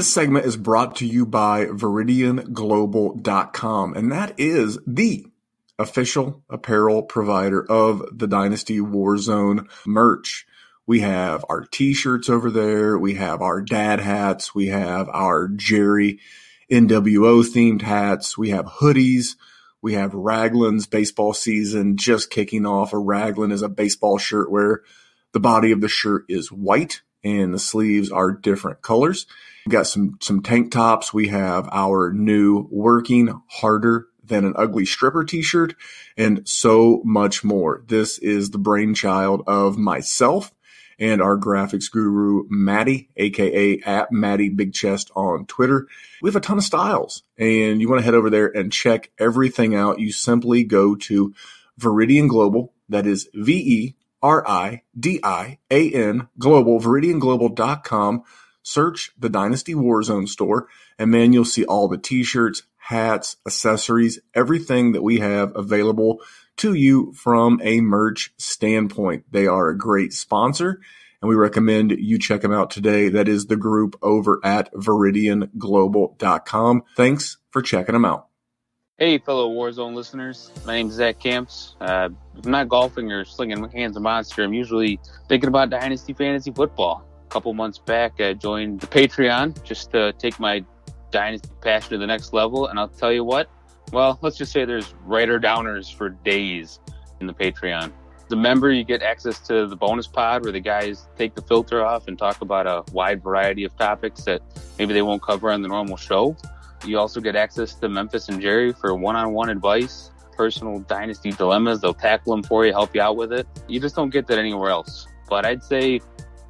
This segment is brought to you by VeridianGlobal.com, and that is the official apparel provider of the Dynasty Warzone merch. We have our t-shirts over there. We have our dad hats. We have our Jerry NWO themed hats. We have hoodies. We have Raglan's baseball season just kicking off. A Raglan is a baseball shirt where the body of the shirt is white and the sleeves are different colors. We've got some, some tank tops. We have our new working harder than an ugly stripper t-shirt and so much more. This is the brainchild of myself and our graphics guru, Maddie, aka at Maddie Big Chest on Twitter. We have a ton of styles and you want to head over there and check everything out. You simply go to Veridian Global. That is V E R I D I A N Global, VeridianGlobal.com. Search the Dynasty Warzone store and man, you'll see all the t-shirts, hats, accessories, everything that we have available to you from a merch standpoint. They are a great sponsor and we recommend you check them out today. That is the group over at veridianglobal.com. Thanks for checking them out. Hey, fellow Warzone listeners. My name is Zach Camps. Uh, I'm not golfing or slinging my hands of monster, I'm usually thinking about Dynasty Fantasy Football. Couple months back, I joined the Patreon just to take my Dynasty passion to the next level. And I'll tell you what, well, let's just say there's writer downers for days in the Patreon. The member, you get access to the bonus pod where the guys take the filter off and talk about a wide variety of topics that maybe they won't cover on the normal show. You also get access to Memphis and Jerry for one on one advice, personal dynasty dilemmas. They'll tackle them for you, help you out with it. You just don't get that anywhere else. But I'd say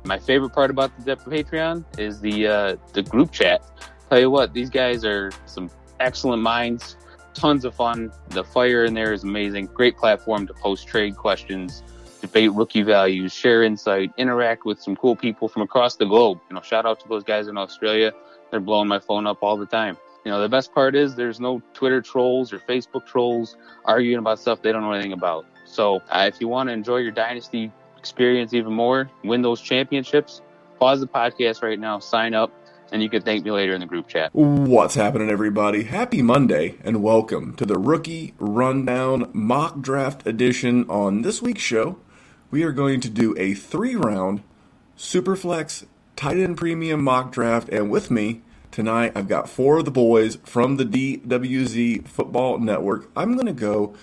my favorite part about the Patreon is the uh, the group chat. Tell you what, these guys are some excellent minds tons of fun. The fire in there is amazing. Great platform to post trade questions, debate rookie values, share insight, interact with some cool people from across the globe. You know, shout out to those guys in Australia. They're blowing my phone up all the time. You know, the best part is there's no Twitter trolls or Facebook trolls arguing about stuff they don't know anything about. So uh, if you want to enjoy your dynasty experience even more, win those championships, pause the podcast right now, sign up, and you can thank me later in the group chat. What's happening, everybody? Happy Monday, and welcome to the Rookie Rundown Mock Draft Edition. On this week's show, we are going to do a three round Superflex tight end premium mock draft, and with me tonight, I've got four of the boys from the DWZ Football Network. I'm going to go,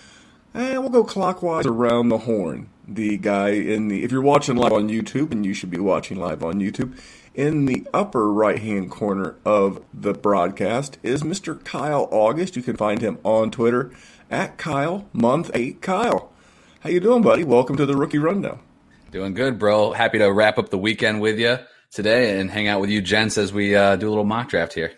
and we'll go clockwise around the horn. The guy in the, if you're watching live on YouTube, and you should be watching live on YouTube, in the upper right hand corner of the broadcast is Mr. Kyle August. You can find him on Twitter at Kyle Month 8 Kyle. How you doing, buddy? Welcome to the Rookie Rundown. Doing good, bro. Happy to wrap up the weekend with you today and hang out with you, gents, as we uh, do a little mock draft here.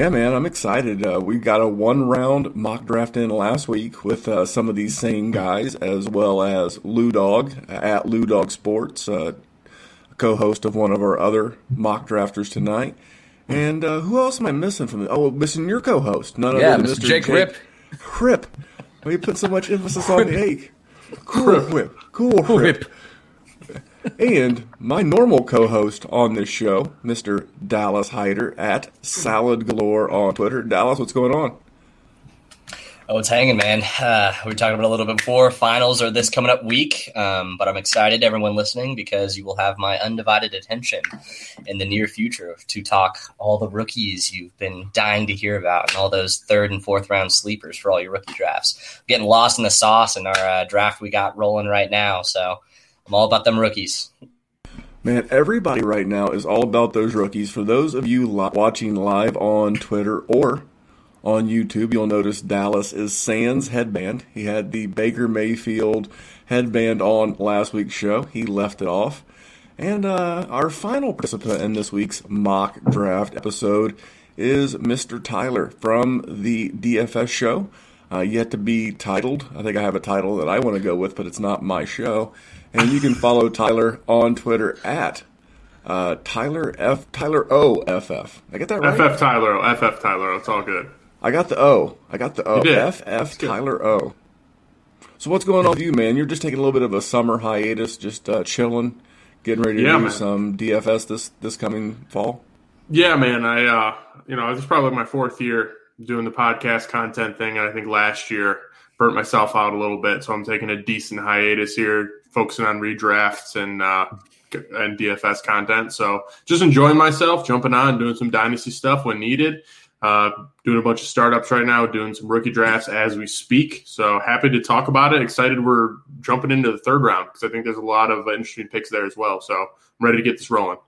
Yeah, man, I'm excited. Uh, we got a one round mock draft in last week with uh, some of these same guys, as well as Lou Dog at Lou Dog Sports. Uh, co-host of one of our other mock drafters tonight. And uh, who else am I missing from the? Oh, missing your co-host, none yeah, other than Mr. Jake, Jake Rip. Rip. Why you put so much emphasis on the A? Cool Whip. Cool Rip. And my normal co-host on this show, Mr. Dallas Hyder at Salad Galore on Twitter. Dallas, what's going on? Oh, it's hanging, man. Uh, we were talking about a little bit before. Finals are this coming up week, um, but I'm excited, everyone listening, because you will have my undivided attention in the near future to talk all the rookies you've been dying to hear about and all those third and fourth round sleepers for all your rookie drafts. getting lost in the sauce in our uh, draft we got rolling right now, so I'm all about them rookies. Man, everybody right now is all about those rookies. For those of you li- watching live on Twitter or on YouTube, you'll notice Dallas is Sans headband. He had the Baker Mayfield headband on last week's show. He left it off. And uh, our final participant in this week's mock draft episode is Mr. Tyler from the DFS show. Uh, yet to be titled. I think I have a title that I want to go with, but it's not my show. And you can follow Tyler on Twitter at uh, Tyler F Tyler O F F. I get that right? F F Tyler O F F FF Tyler. It's all good. I got the O. I got the O. F F Tyler O. So what's going on with you, man? You're just taking a little bit of a summer hiatus, just uh, chilling, getting ready to yeah, do man. some DFS this this coming fall. Yeah, man. I, uh, you know, this is probably my fourth year doing the podcast content thing. And I think last year burnt myself out a little bit. So I'm taking a decent hiatus here, focusing on redrafts and, uh, and DFS content. So just enjoying myself, jumping on, doing some dynasty stuff when needed. Uh, doing a bunch of startups right now, doing some rookie drafts as we speak. So happy to talk about it. Excited we're jumping into the third round because I think there's a lot of interesting picks there as well. So I'm ready to get this rolling.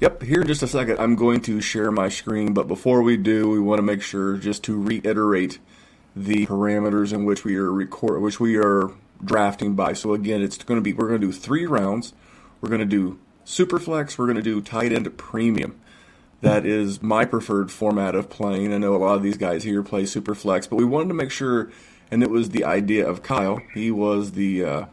Yep, here in just a second, I'm going to share my screen. But before we do, we want to make sure just to reiterate the parameters in which we are record, which we are drafting by. So again, it's going to be we're going to do three rounds. We're going to do super flex. We're going to do tight end premium. That is my preferred format of playing. I know a lot of these guys here play super flex, but we wanted to make sure, and it was the idea of Kyle. He was the uh,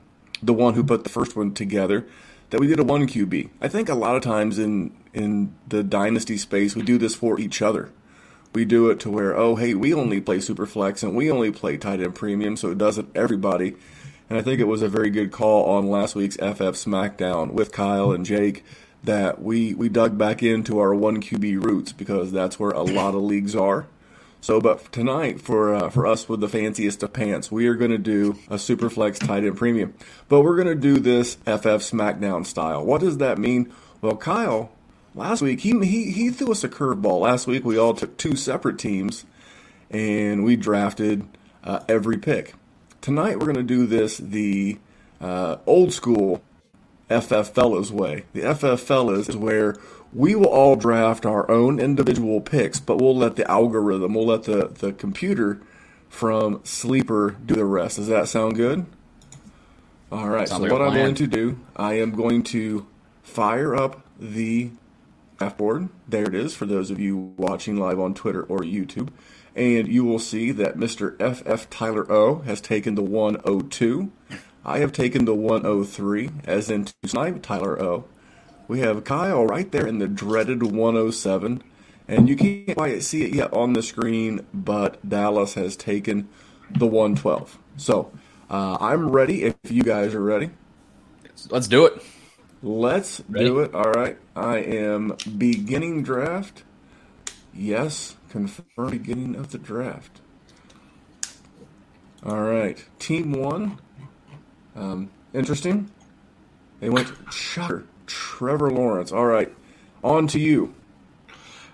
the one who put the first one together that we did a one QB. I think a lot of times in in the dynasty space we do this for each other. We do it to where oh hey we only play superflex and we only play tight end premium, so it doesn't everybody. And I think it was a very good call on last week's FF SmackDown with Kyle and Jake that we we dug back into our one QB roots because that's where a lot of leagues are. So, but tonight for uh, for us with the fanciest of pants, we are going to do a Superflex tight end premium, but we're going to do this FF SmackDown style. What does that mean? Well, Kyle, last week he he he threw us a curveball. Last week we all took two separate teams, and we drafted uh, every pick. Tonight we're going to do this the uh, old school FF Fellas way. The FF Fellas is where we will all draft our own individual picks, but we'll let the algorithm, we'll let the, the computer from Sleeper do the rest. Does that sound good? All right. Sounds so like what I'm going to do, I am going to fire up the F board. There it is for those of you watching live on Twitter or YouTube. And you will see that Mr. FF Tyler O has taken the 102. I have taken the 103, as in Snipe Tyler O. We have Kyle right there in the dreaded 107. And you can't quite see it yet on the screen, but Dallas has taken the 112. So uh, I'm ready if you guys are ready. Let's do it. Let's ready? do it. All right. I am beginning draft. Yes, confirm beginning of the draft. All right. Team one um, interesting. They went shocker. Trevor Lawrence. All right, on to you.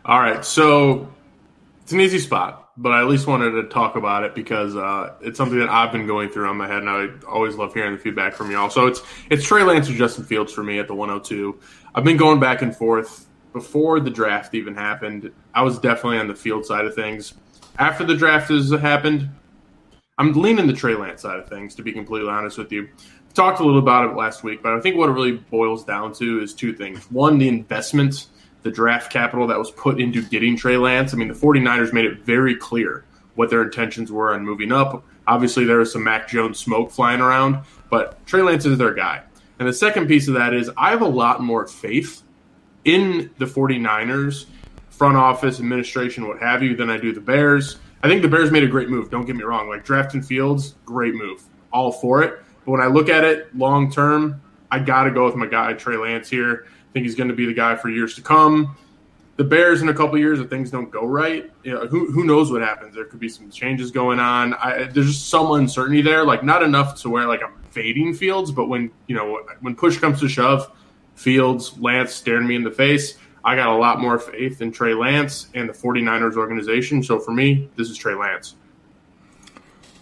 All right, so it's an easy spot, but I at least wanted to talk about it because uh, it's something that I've been going through on my head, and I always love hearing the feedback from y'all. So it's it's Trey Lance or Justin Fields for me at the 102. I've been going back and forth before the draft even happened. I was definitely on the field side of things. After the draft has happened, I'm leaning the Trey Lance side of things, to be completely honest with you. Talked a little about it last week, but I think what it really boils down to is two things. One, the investment, the draft capital that was put into getting Trey Lance. I mean, the 49ers made it very clear what their intentions were on moving up. Obviously, there was some Mac Jones smoke flying around, but Trey Lance is their guy. And the second piece of that is I have a lot more faith in the 49ers front office, administration, what have you, than I do the Bears. I think the Bears made a great move. Don't get me wrong. Like drafting Fields, great move. All for it. But when I look at it long term, I got to go with my guy Trey Lance here. I think he's going to be the guy for years to come. The Bears in a couple years, if things don't go right, you know, who who knows what happens? There could be some changes going on. I, there's just some uncertainty there. Like not enough to where like I'm fading Fields, but when you know when push comes to shove, Fields, Lance staring me in the face. I got a lot more faith in Trey Lance and the 49ers organization. So for me, this is Trey Lance.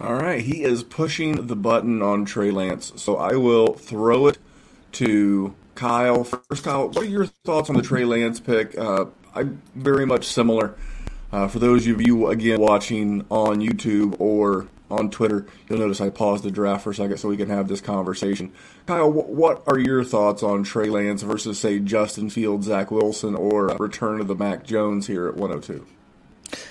All right. He is pushing the button on Trey Lance. So I will throw it to Kyle. First, Kyle, what are your thoughts on the Trey Lance pick? Uh, I'm very much similar. Uh, for those of you, again, watching on YouTube or on Twitter, you'll notice I paused the draft for a second so we can have this conversation. Kyle, what are your thoughts on Trey Lance versus, say, Justin Fields, Zach Wilson, or return of the Mac Jones here at 102?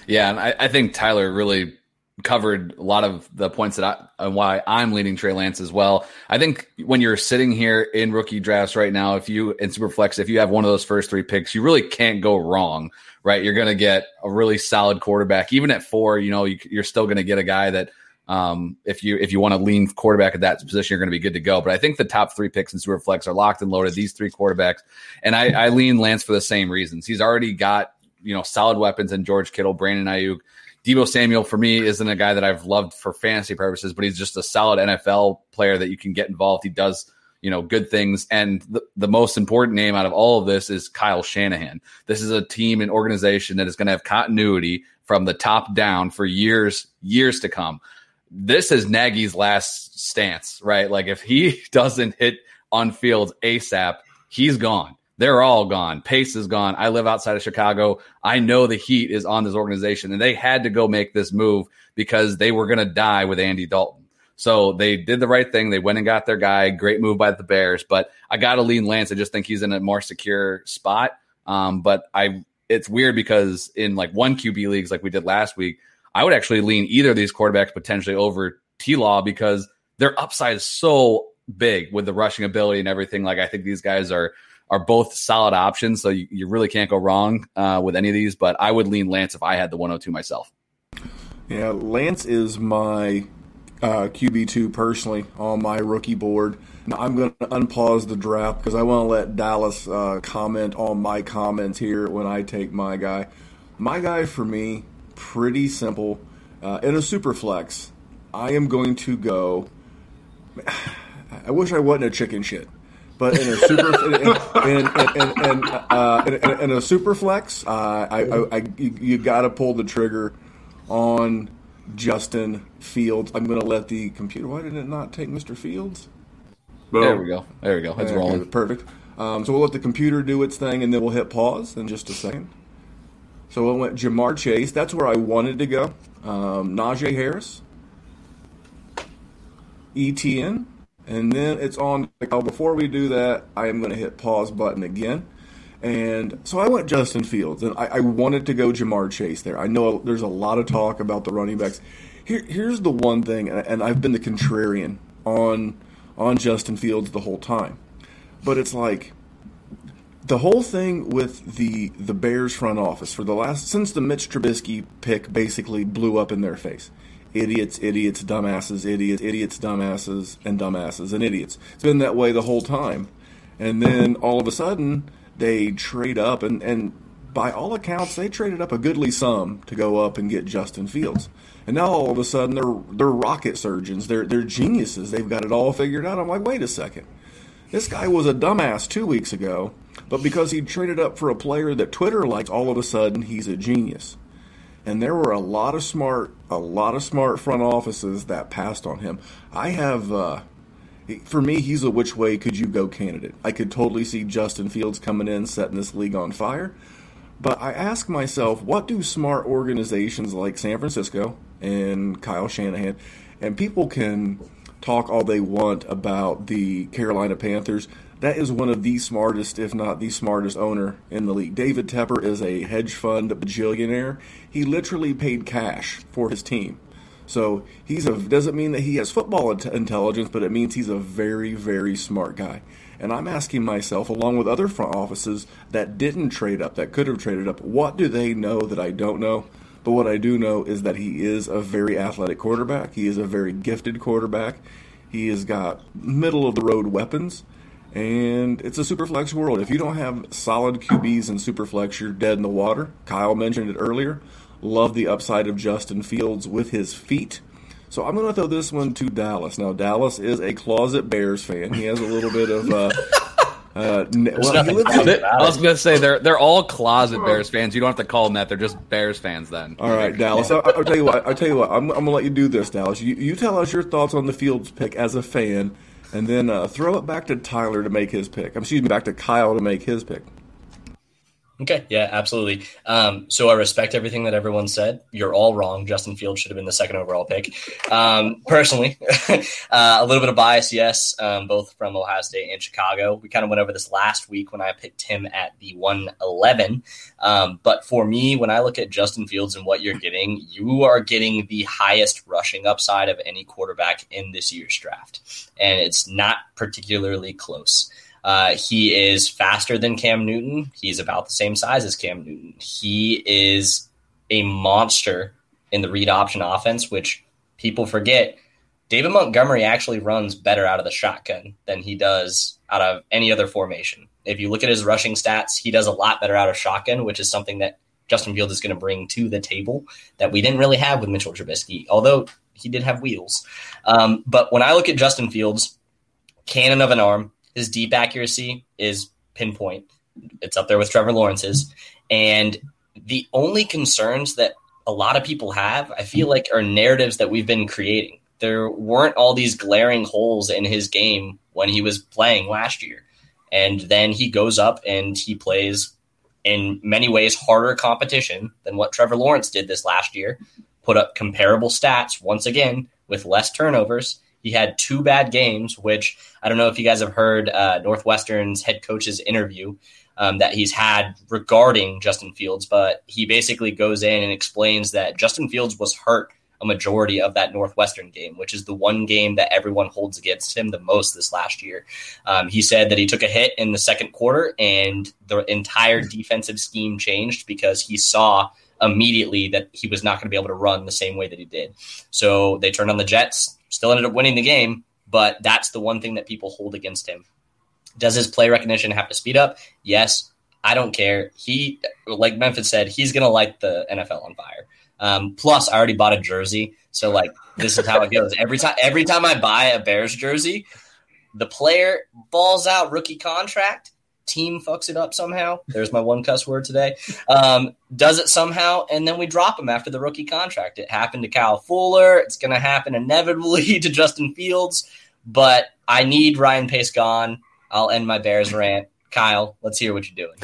Yeah, and I, I think Tyler really covered a lot of the points that I and why I'm leading Trey Lance as well. I think when you're sitting here in rookie drafts right now, if you in Superflex, if you have one of those first three picks, you really can't go wrong, right? You're going to get a really solid quarterback. Even at four, you know, you, are still going to get a guy that Um, if you if you want to lean quarterback at that position, you're going to be good to go. But I think the top three picks in Superflex are locked and loaded. These three quarterbacks, and I, I lean Lance for the same reasons. He's already got you know solid weapons in George Kittle, Brandon Aiyuk. Deebo Samuel for me isn't a guy that I've loved for fantasy purposes, but he's just a solid NFL player that you can get involved. He does you know good things and the, the most important name out of all of this is kyle shanahan this is a team and organization that is going to have continuity from the top down for years years to come this is Nagy's last stance, right? Like if he doesn't hit on field ASAP, he's gone. They're all gone. Pace is gone. I live outside of Chicago. I know the heat is on this organization, and they had to go make this move because they were going to die with Andy Dalton. So they did the right thing. They went and got their guy. Great move by the Bears. But I got to lean Lance. I just think he's in a more secure spot. Um, but I, it's weird because in like one QB leagues, like we did last week, I would actually lean either of these quarterbacks potentially over T Law because their upside is so big with the rushing ability and everything. Like I think these guys are are both solid options, so you, you really can't go wrong uh, with any of these. But I would lean Lance if I had the 102 myself. Yeah, Lance is my uh, QB two personally on my rookie board. Now, I'm going to unpause the draft because I want to let Dallas uh, comment on my comments here when I take my guy. My guy for me pretty simple. Uh, in a super flex, I am going to go. I wish I wasn't a chicken shit, but in a super in, in, in, in, uh, in, in a super flex, uh, I, I, I you, you got to pull the trigger on Justin Fields. I'm going to let the computer. Why did it not take Mr. Fields? Boom. There we go. There we go. It's rolling. Perfect. Um, so we'll let the computer do its thing, and then we'll hit pause in just a second. So I went Ja'Marr Chase. That's where I wanted to go. Um, Najee Harris, Etienne, and then it's on. Oh, before we do that, I am going to hit pause button again. And so I went Justin Fields, and I, I, wanted to go Ja'Marr Chase there. I know there's a lot of talk about the running backs. Here, here's the one thing, and I've been the contrarian on on Justin Fields the whole time, but it's like the whole thing with the the Bears front office for the last since the Mitch Trubisky pick basically blew up in their face. Idiots, idiots, dumbasses, idiots, idiots, dumbasses, and dumbasses and idiots. It's been that way the whole time. And then all of a sudden they trade up and, and by all accounts they traded up a goodly sum to go up and get Justin Fields. And now all of a sudden they're they're rocket surgeons. They're they're geniuses. They've got it all figured out. I'm like, wait a second. This guy was a dumbass two weeks ago but because he traded up for a player that Twitter likes, all of a sudden he's a genius. And there were a lot of smart, a lot of smart front offices that passed on him. I have, uh, for me, he's a which way could you go candidate. I could totally see Justin Fields coming in, setting this league on fire. But I ask myself, what do smart organizations like San Francisco and Kyle Shanahan, and people can talk all they want about the Carolina Panthers that is one of the smartest, if not the smartest owner in the league. David Tepper is a hedge fund bajillionaire. He literally paid cash for his team. So he's a doesn't mean that he has football intelligence, but it means he's a very, very smart guy. And I'm asking myself, along with other front offices that didn't trade up, that could have traded up, what do they know that I don't know? But what I do know is that he is a very athletic quarterback. He is a very gifted quarterback. He has got middle of the road weapons and it's a superflex world. If you don't have solid QBs in superflex, you're dead in the water. Kyle mentioned it earlier. Love the upside of Justin Fields with his feet. So I'm going to throw this one to Dallas. Now Dallas is a closet Bears fan. He has a little bit of. Uh, uh, well, I was going to say they're they're all closet Bears fans. You don't have to call them that. They're just Bears fans. Then. All right, Dallas. I, will tell you what. I'll tell you what. I'm, I'm going to let you do this, Dallas. You, you tell us your thoughts on the Fields pick as a fan, and then uh, throw it back to Tyler to make his pick. Excuse me, back to Kyle to make his pick. Okay, yeah, absolutely. Um, so I respect everything that everyone said. You're all wrong. Justin Fields should have been the second overall pick. Um, personally, uh, a little bit of bias, yes, um, both from Ohio State and Chicago. We kind of went over this last week when I picked him at the 111. Um, but for me, when I look at Justin Fields and what you're getting, you are getting the highest rushing upside of any quarterback in this year's draft. And it's not particularly close. Uh, he is faster than Cam Newton. He's about the same size as Cam Newton. He is a monster in the read option offense, which people forget David Montgomery actually runs better out of the shotgun than he does out of any other formation. If you look at his rushing stats, he does a lot better out of shotgun, which is something that Justin Fields is going to bring to the table that we didn't really have with Mitchell Trubisky, although he did have wheels. Um, but when I look at Justin Fields, cannon of an arm, his deep accuracy is pinpoint. It's up there with Trevor Lawrence's. And the only concerns that a lot of people have, I feel like, are narratives that we've been creating. There weren't all these glaring holes in his game when he was playing last year. And then he goes up and he plays in many ways harder competition than what Trevor Lawrence did this last year. Put up comparable stats once again with less turnovers. He had two bad games, which I don't know if you guys have heard uh, Northwestern's head coach's interview um, that he's had regarding Justin Fields, but he basically goes in and explains that Justin Fields was hurt a majority of that Northwestern game, which is the one game that everyone holds against him the most this last year. Um, he said that he took a hit in the second quarter and the entire defensive scheme changed because he saw immediately that he was not going to be able to run the same way that he did. So they turned on the Jets, still ended up winning the game, but that's the one thing that people hold against him. Does his play recognition have to speed up? Yes. I don't care. He, like Memphis said, he's going to light the NFL on fire. Um, plus, I already bought a jersey, so like this is how it goes. Every time, every time I buy a Bears jersey, the player balls out rookie contract. Team fucks it up somehow. There's my one cuss word today. Um, does it somehow, and then we drop him after the rookie contract. It happened to Kyle Fuller. It's going to happen inevitably to Justin Fields. But I need Ryan Pace gone. I'll end my Bears rant. Kyle, let's hear what you're doing.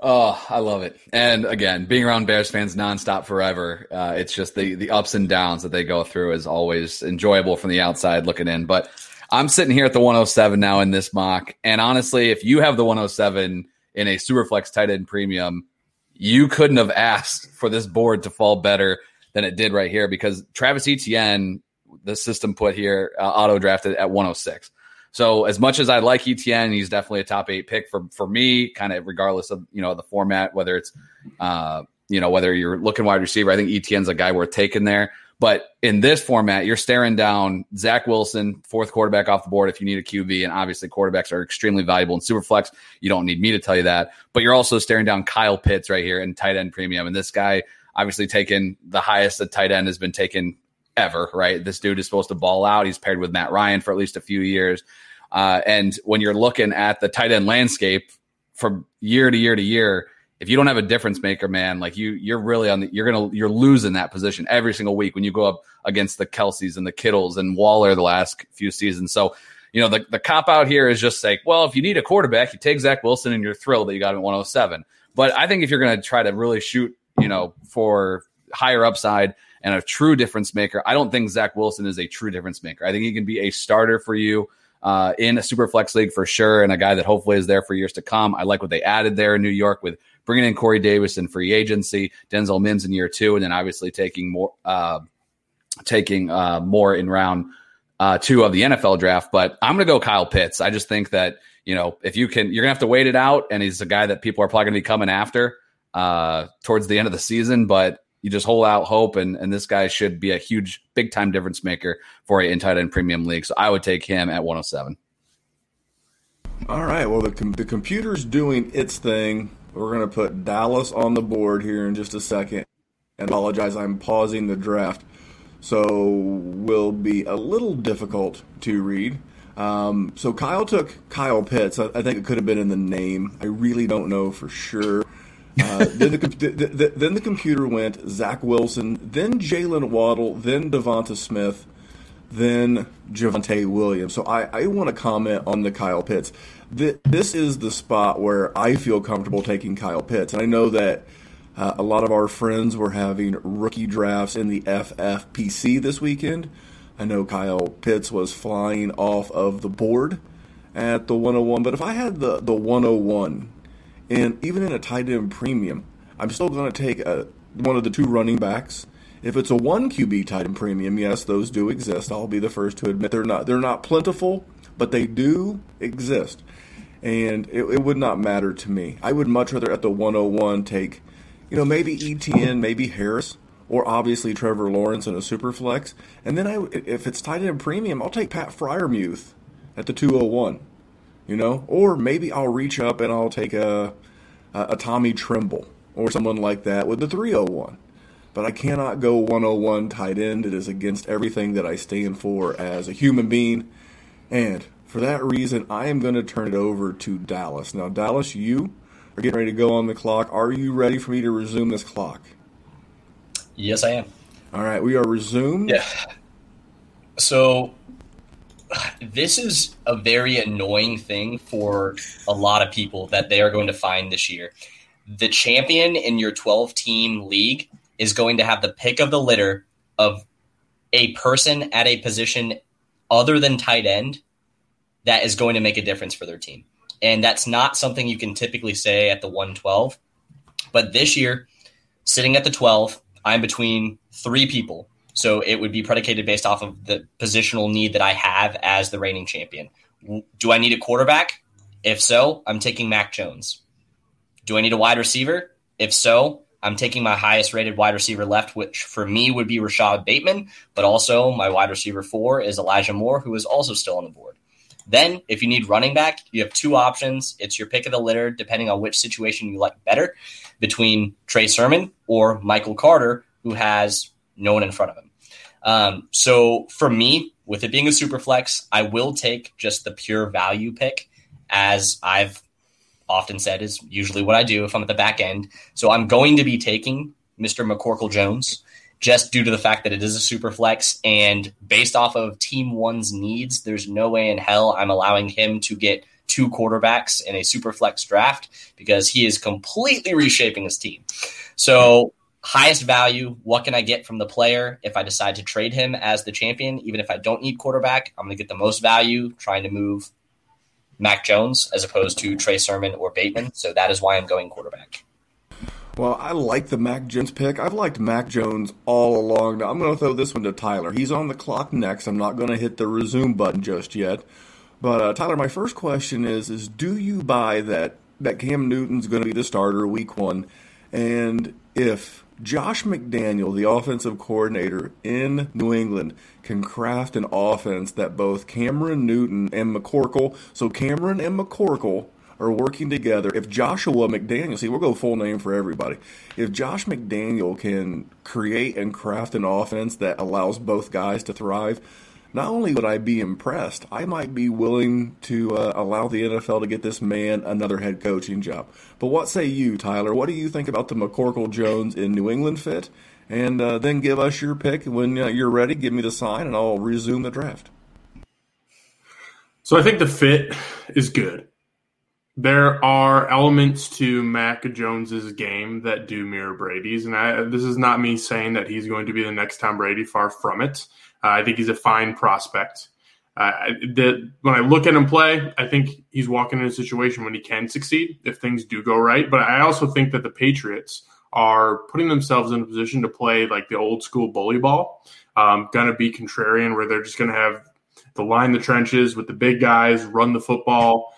Oh, I love it. And again, being around Bears fans nonstop forever, uh, it's just the the ups and downs that they go through is always enjoyable from the outside looking in. But I'm sitting here at the 107 now in this mock, and honestly, if you have the 107 in a Superflex tight end premium, you couldn't have asked for this board to fall better than it did right here because Travis Etienne, the system put here, uh, auto drafted at 106. So as much as I like Etienne, he's definitely a top eight pick for for me, kind of regardless of you know the format, whether it's uh, you know whether you're looking wide receiver. I think Etienne's a guy worth taking there. But in this format, you're staring down Zach Wilson, fourth quarterback off the board if you need a QB. And obviously, quarterbacks are extremely valuable in Superflex. You don't need me to tell you that. But you're also staring down Kyle Pitts right here in tight end premium. And this guy, obviously, taken the highest that tight end has been taken ever, right? This dude is supposed to ball out. He's paired with Matt Ryan for at least a few years. Uh, and when you're looking at the tight end landscape from year to year to year, if you don't have a difference maker, man, like you, you're really on the, you're gonna, you're losing that position every single week when you go up against the Kelces and the Kittles and Waller the last few seasons. So, you know, the, the cop out here is just like, well, if you need a quarterback, you take Zach Wilson and you're thrilled that you got him at 107. But I think if you're to try to really shoot, you know, for higher upside and a true difference maker, I don't think Zach Wilson is a true difference maker. I think he can be a starter for you uh, in a super flex league for sure, and a guy that hopefully is there for years to come. I like what they added there in New York with bringing in Corey Davis in free agency, Denzel Mims in year two, and then obviously taking Moore, uh, taking uh, Moore in round uh, two of the NFL draft. But I'm going to go Kyle Pitts. I just think that you know if you can, you're going to have to wait it out, and he's a guy that people are probably going to be coming after uh, towards the end of the season, but you just hold out hope, and and this guy should be a huge, big time difference maker for a in tight end premium league. So I would take him at 107. All right. Well, the com- the computer's doing its thing. We're going to put Dallas on the board here in just a second. And apologize, I'm pausing the draft, so will be a little difficult to read. Um, so Kyle took Kyle Pitts. I, I think it could have been in the name. I really don't know for sure. Uh, then, the, the, the, then the computer went Zach Wilson, then Jaylen Waddle, then Devonta Smith, then Javonte Williams. So I, I want to comment on the Kyle Pitts. this is the spot where I feel comfortable taking Kyle Pitts. And I know that uh, a lot of our friends were having rookie drafts in the FFPC this weekend. I know Kyle Pitts was flying off of the board at the 101, but if I had the, the 101 and even in a tight end premium, I'm still going to take a, one of the two running backs. If it's a one QB tight end premium, yes, those do exist. I'll be the first to admit they're not they're not plentiful, but they do exist. And it, it would not matter to me. I would much rather at the 101 take, you know, maybe Etienne, maybe Harris, or obviously Trevor Lawrence in a super flex. And then I, if it's tight end premium, I'll take Pat Freiermuth at the 201, you know, or maybe I'll reach up and I'll take a, a, a Tommy Tremble or someone like that with the 301. But I cannot go 101 tight end. It is against everything that I stand for as a human being. And for that reason, I am going to turn it over to Dallas. Now, Dallas, you are getting ready to go on the clock. Are you ready for me to resume this clock? Yes, I am. All right, we are resumed. Yeah. So this is a very annoying thing for a lot of people that they are going to find this year. The champion in your 12 team league is going to have the pick of the litter of a person at a position other than tight end that is going to make a difference for their team. And that's not something you can typically say at the 112. But this year, sitting at the 12, I'm between three people. So it would be predicated based off of the positional need that I have as the reigning champion. Do I need a quarterback? If so, I'm taking Mac Jones. Do I need a wide receiver? If so, I'm taking my highest rated wide receiver left, which for me would be Rashod Bateman, but also my wide receiver four is Elijah Moore, who is also still on the board. Then, if you need running back, you have two options. It's your pick of the litter, depending on which situation you like better, between Trey Sermon or Michael Carter, who has no one in front of him. Um, so for me, with it being a super flex, I will take just the pure value pick, as I've often said is usually what I do if I'm at the back end. So I'm going to be taking Mr. McCorkle Jones just due to the fact that it is a super flex and based off of team one's needs, there's no way in hell I'm allowing him to get two quarterbacks in a super flex draft because he is completely reshaping his team. So highest value, what can I get from the player if I decide to trade him as the champion? Even if I don't need quarterback, I'm going to get the most value trying to move Mac Jones as opposed to Trey Sermon or Bateman. So that is why I'm going quarterback. Well, I like the Mac Jones pick. I've liked Mac Jones all along. Now, I'm going to throw this one to Tyler. He's on the clock next. I'm not going to hit the resume button just yet. But uh, Tyler, my first question is: is do you buy that that Cam Newton's going to be the starter week one? And if Josh McDaniel, the offensive coordinator in New England, can craft an offense that both Cameron Newton and McCorkle, so Cameron and McCorkle are working together. If Joshua McDaniel, see, we'll go full name for everybody. If Josh McDaniel can create and craft an offense that allows both guys to thrive, not only would I be impressed, I might be willing to uh, allow the NFL to get this man another head coaching job. But what say you, Tyler? What do you think about the McCorkle Jones in New England fit? And uh, then give us your pick when uh, you're ready. Give me the sign, and I'll resume the draft. So I think the fit is good. There are elements to Mac Jones's game that do mirror Brady's, and I, this is not me saying that he's going to be the next Tom Brady. Far from it. Uh, I think he's a fine prospect. Uh, that when I look at him play, I think he's walking in a situation when he can succeed if things do go right. But I also think that the Patriots are putting themselves in a position to play like the old school bully ball. Um, gonna be contrarian, where they're just gonna have the line the trenches with the big guys, run the football.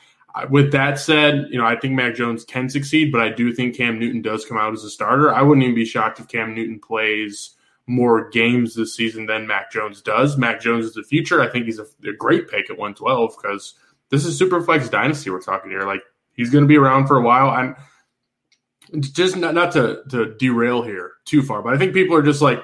With that said, you know I think Mac Jones can succeed, but I do think Cam Newton does come out as a starter. I wouldn't even be shocked if Cam Newton plays more games this season than Mac Jones does. Mac Jones is the future. I think he's a, a great pick at 112 because this is super flex dynasty we're talking here. Like he's going to be around for a while. And just not, not to, to derail here too far, but I think people are just like,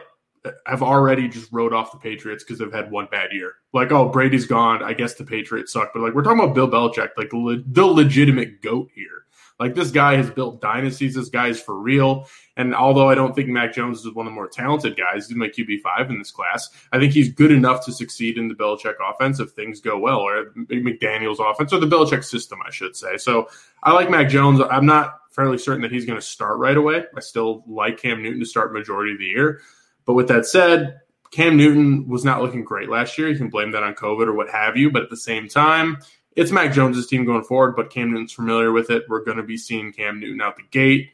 have already just wrote off the Patriots because they've had one bad year. Like, oh, Brady's gone. I guess the Patriots suck. But like, we're talking about Bill Belichick, like the, the legitimate goat here. Like this guy has built dynasties. This guy is for real. And although I don't think Mac Jones is one of the more talented guys, he's my QB five in this class. I think he's good enough to succeed in the Belichick offense if things go well, or McDaniel's offense, or the Belichick system, I should say. So I like Mac Jones. I'm not fairly certain that he's going to start right away. I still like Cam Newton to start majority of the year. But with that said, Cam Newton was not looking great last year. You can blame that on COVID or what have you. But at the same time, it's Mac Jones's team going forward, but Cam Newton's familiar with it. We're going to be seeing Cam Newton out the gate.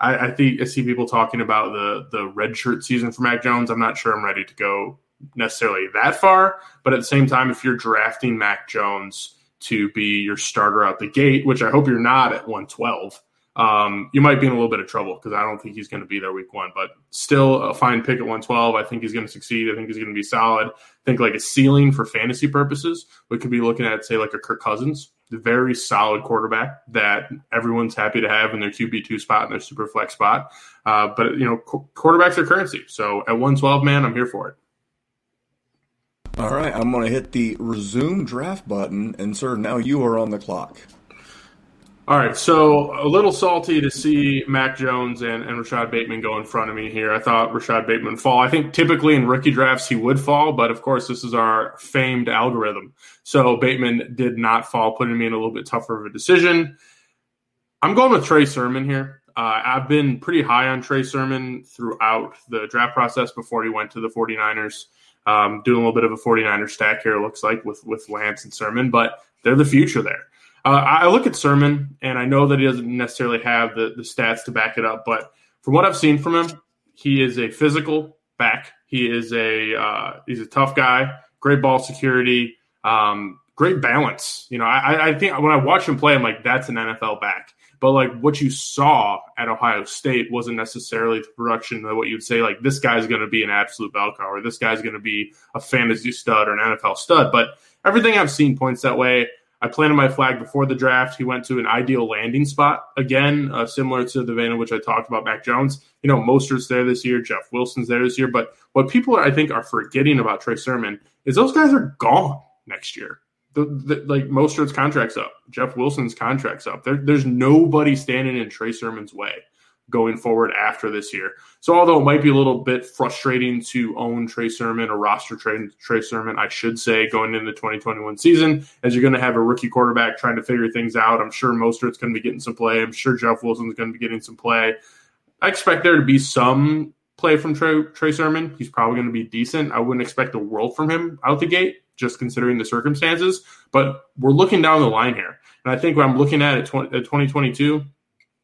I, I think I see people talking about the the red shirt season for Mac Jones. I'm not sure I'm ready to go necessarily that far, but at the same time, if you're drafting Mac Jones to be your starter out the gate, which I hope you're not at 112, um, you might be in a little bit of trouble because I don't think he's going to be there week one. But still, a fine pick at 112. I think he's going to succeed. I think he's going to be solid. Think like a ceiling for fantasy purposes, we could be looking at, say, like a Kirk Cousins, the very solid quarterback that everyone's happy to have in their QB2 spot and their super flex spot. Uh, but, you know, qu- quarterbacks are currency. So at 112, man, I'm here for it. All right, I'm going to hit the resume draft button, and sir, now you are on the clock. All right, so a little salty to see Mac Jones and, and Rashod Bateman go in front of me here. I thought Rashod Bateman fall. I think typically in rookie drafts he would fall, but of course this is our famed algorithm. So Bateman did not fall, putting me in a little bit tougher of a decision. I'm going with Trey Sermon here. Uh, I've been pretty high on Trey Sermon throughout the draft process before he went to the 49ers. Um, doing a little bit of a 49er stack here, looks like, with, with Lance and Sermon, but they're the future there. Uh, I look at Sermon, and I know that he doesn't necessarily have the, the stats to back it up, but from what I've seen from him, he is a physical back. He is a uh, he's a tough guy, great ball security, um, great balance. You know, I, I think when I watch him play, I'm like, that's an NFL back. But like what you saw at Ohio State wasn't necessarily the production of what you'd say like this guy's going to be an absolute bell cow or this guy's going to be a fantasy stud or an NFL stud. But everything I've seen points that way. I planted my flag before the draft. He went to an ideal landing spot again, uh, similar to the vein in which I talked about Mac Jones. You know, Mostert's there this year, Jeff Wilson's there this year. But what people I think are forgetting about Trey Sermon is those guys are gone next year. The, the, like Mostert's contract's up, Jeff Wilson's contract's up. There, there's nobody standing in Trey Sermon's way going forward after this year. So although it might be a little bit frustrating to own Trey Sermon or roster Trey, Trey Sermon, I should say, going into the 2021 season, as you're going to have a rookie quarterback trying to figure things out. I'm sure Mostert's going to be getting some play. I'm sure Jeff Wilson's going to be getting some play. I expect there to be some play from Trey, Trey Sermon. He's probably going to be decent. I wouldn't expect the world from him out the gate, just considering the circumstances. But we're looking down the line here. And I think when I'm looking at it, 2022,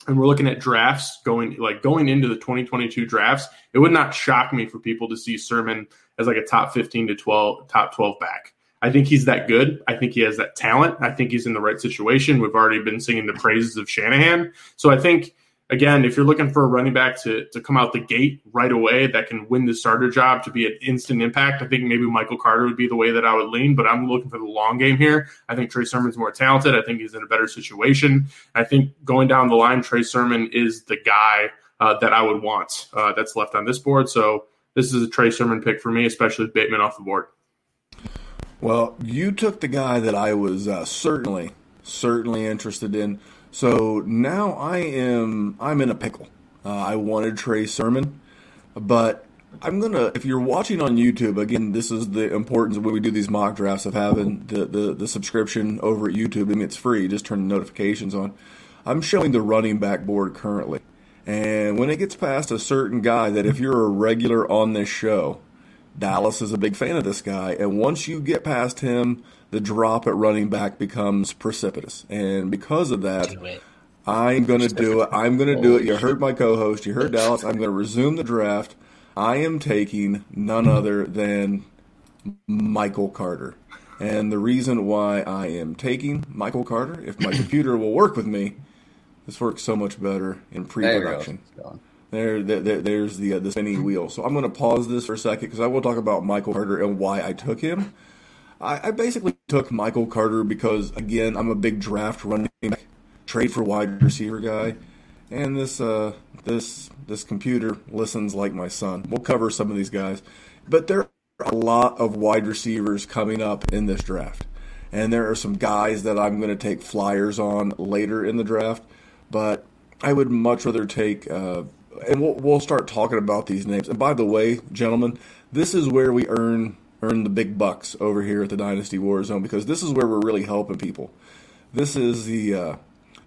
and we're looking at drafts going like going into the 2022 drafts, it would not shock me for people to see Sermon as like a top 15 to 12 top 12 back. I think he's that good. I think he has that talent. I think he's in the right situation. We've already been singing the praises of Shanahan. So I think again, if you're looking for a running back to, to come out the gate right away that can win the starter job to be an instant impact, I think maybe Michael Carter would be the way that I would lean, but I'm looking for the long game here. I think Trey Sermon's more talented. I think he's in a better situation. I think going down the line, Trey Sermon is the guy uh, that I would want uh, that's left on this board. So this is a Trey Sermon pick for me, especially with Bateman off the board. Well, you took the guy that I was uh, certainly, certainly interested in. So now I am I'm in a pickle. Uh, I wanted Trey Sermon, but I'm gonna. If you're watching on YouTube, again, this is the importance of when we do these mock drafts of having the the, the subscription over at YouTube. I mean, it's free. Just turn the notifications on. I'm showing the running back board currently, and when it gets past a certain guy, that if you're a regular on this show, Dallas is a big fan of this guy, and once you get past him the drop at running back becomes precipitous. And because of that, I'm going to do it. I'm going to do it. You heard my co host, you heard Dallas. I'm going to resume the draft. I am taking none other than Michael Carter. And the reason why I am taking Michael Carter, if my computer will work with me, this works so much better in pre-production. There, there, there, there's the uh, the spinning wheel. So I'm going to pause this for a second because I will talk about Michael Carter and why I took him. I, I basically took Michael Carter because, again, I'm a big draft running back, trade for wide receiver guy, and this uh, this this computer listens like my son. We'll cover some of these guys, but there are a lot of wide receivers coming up in this draft, and there are some guys that I'm going to take flyers on later in the draft, but I would much rather take. Uh, and we'll, we'll start talking about these names. And by the way, gentlemen, this is where we earn earn the big bucks over here at the Dynasty Warzone because this is where we're really helping people. This is the uh,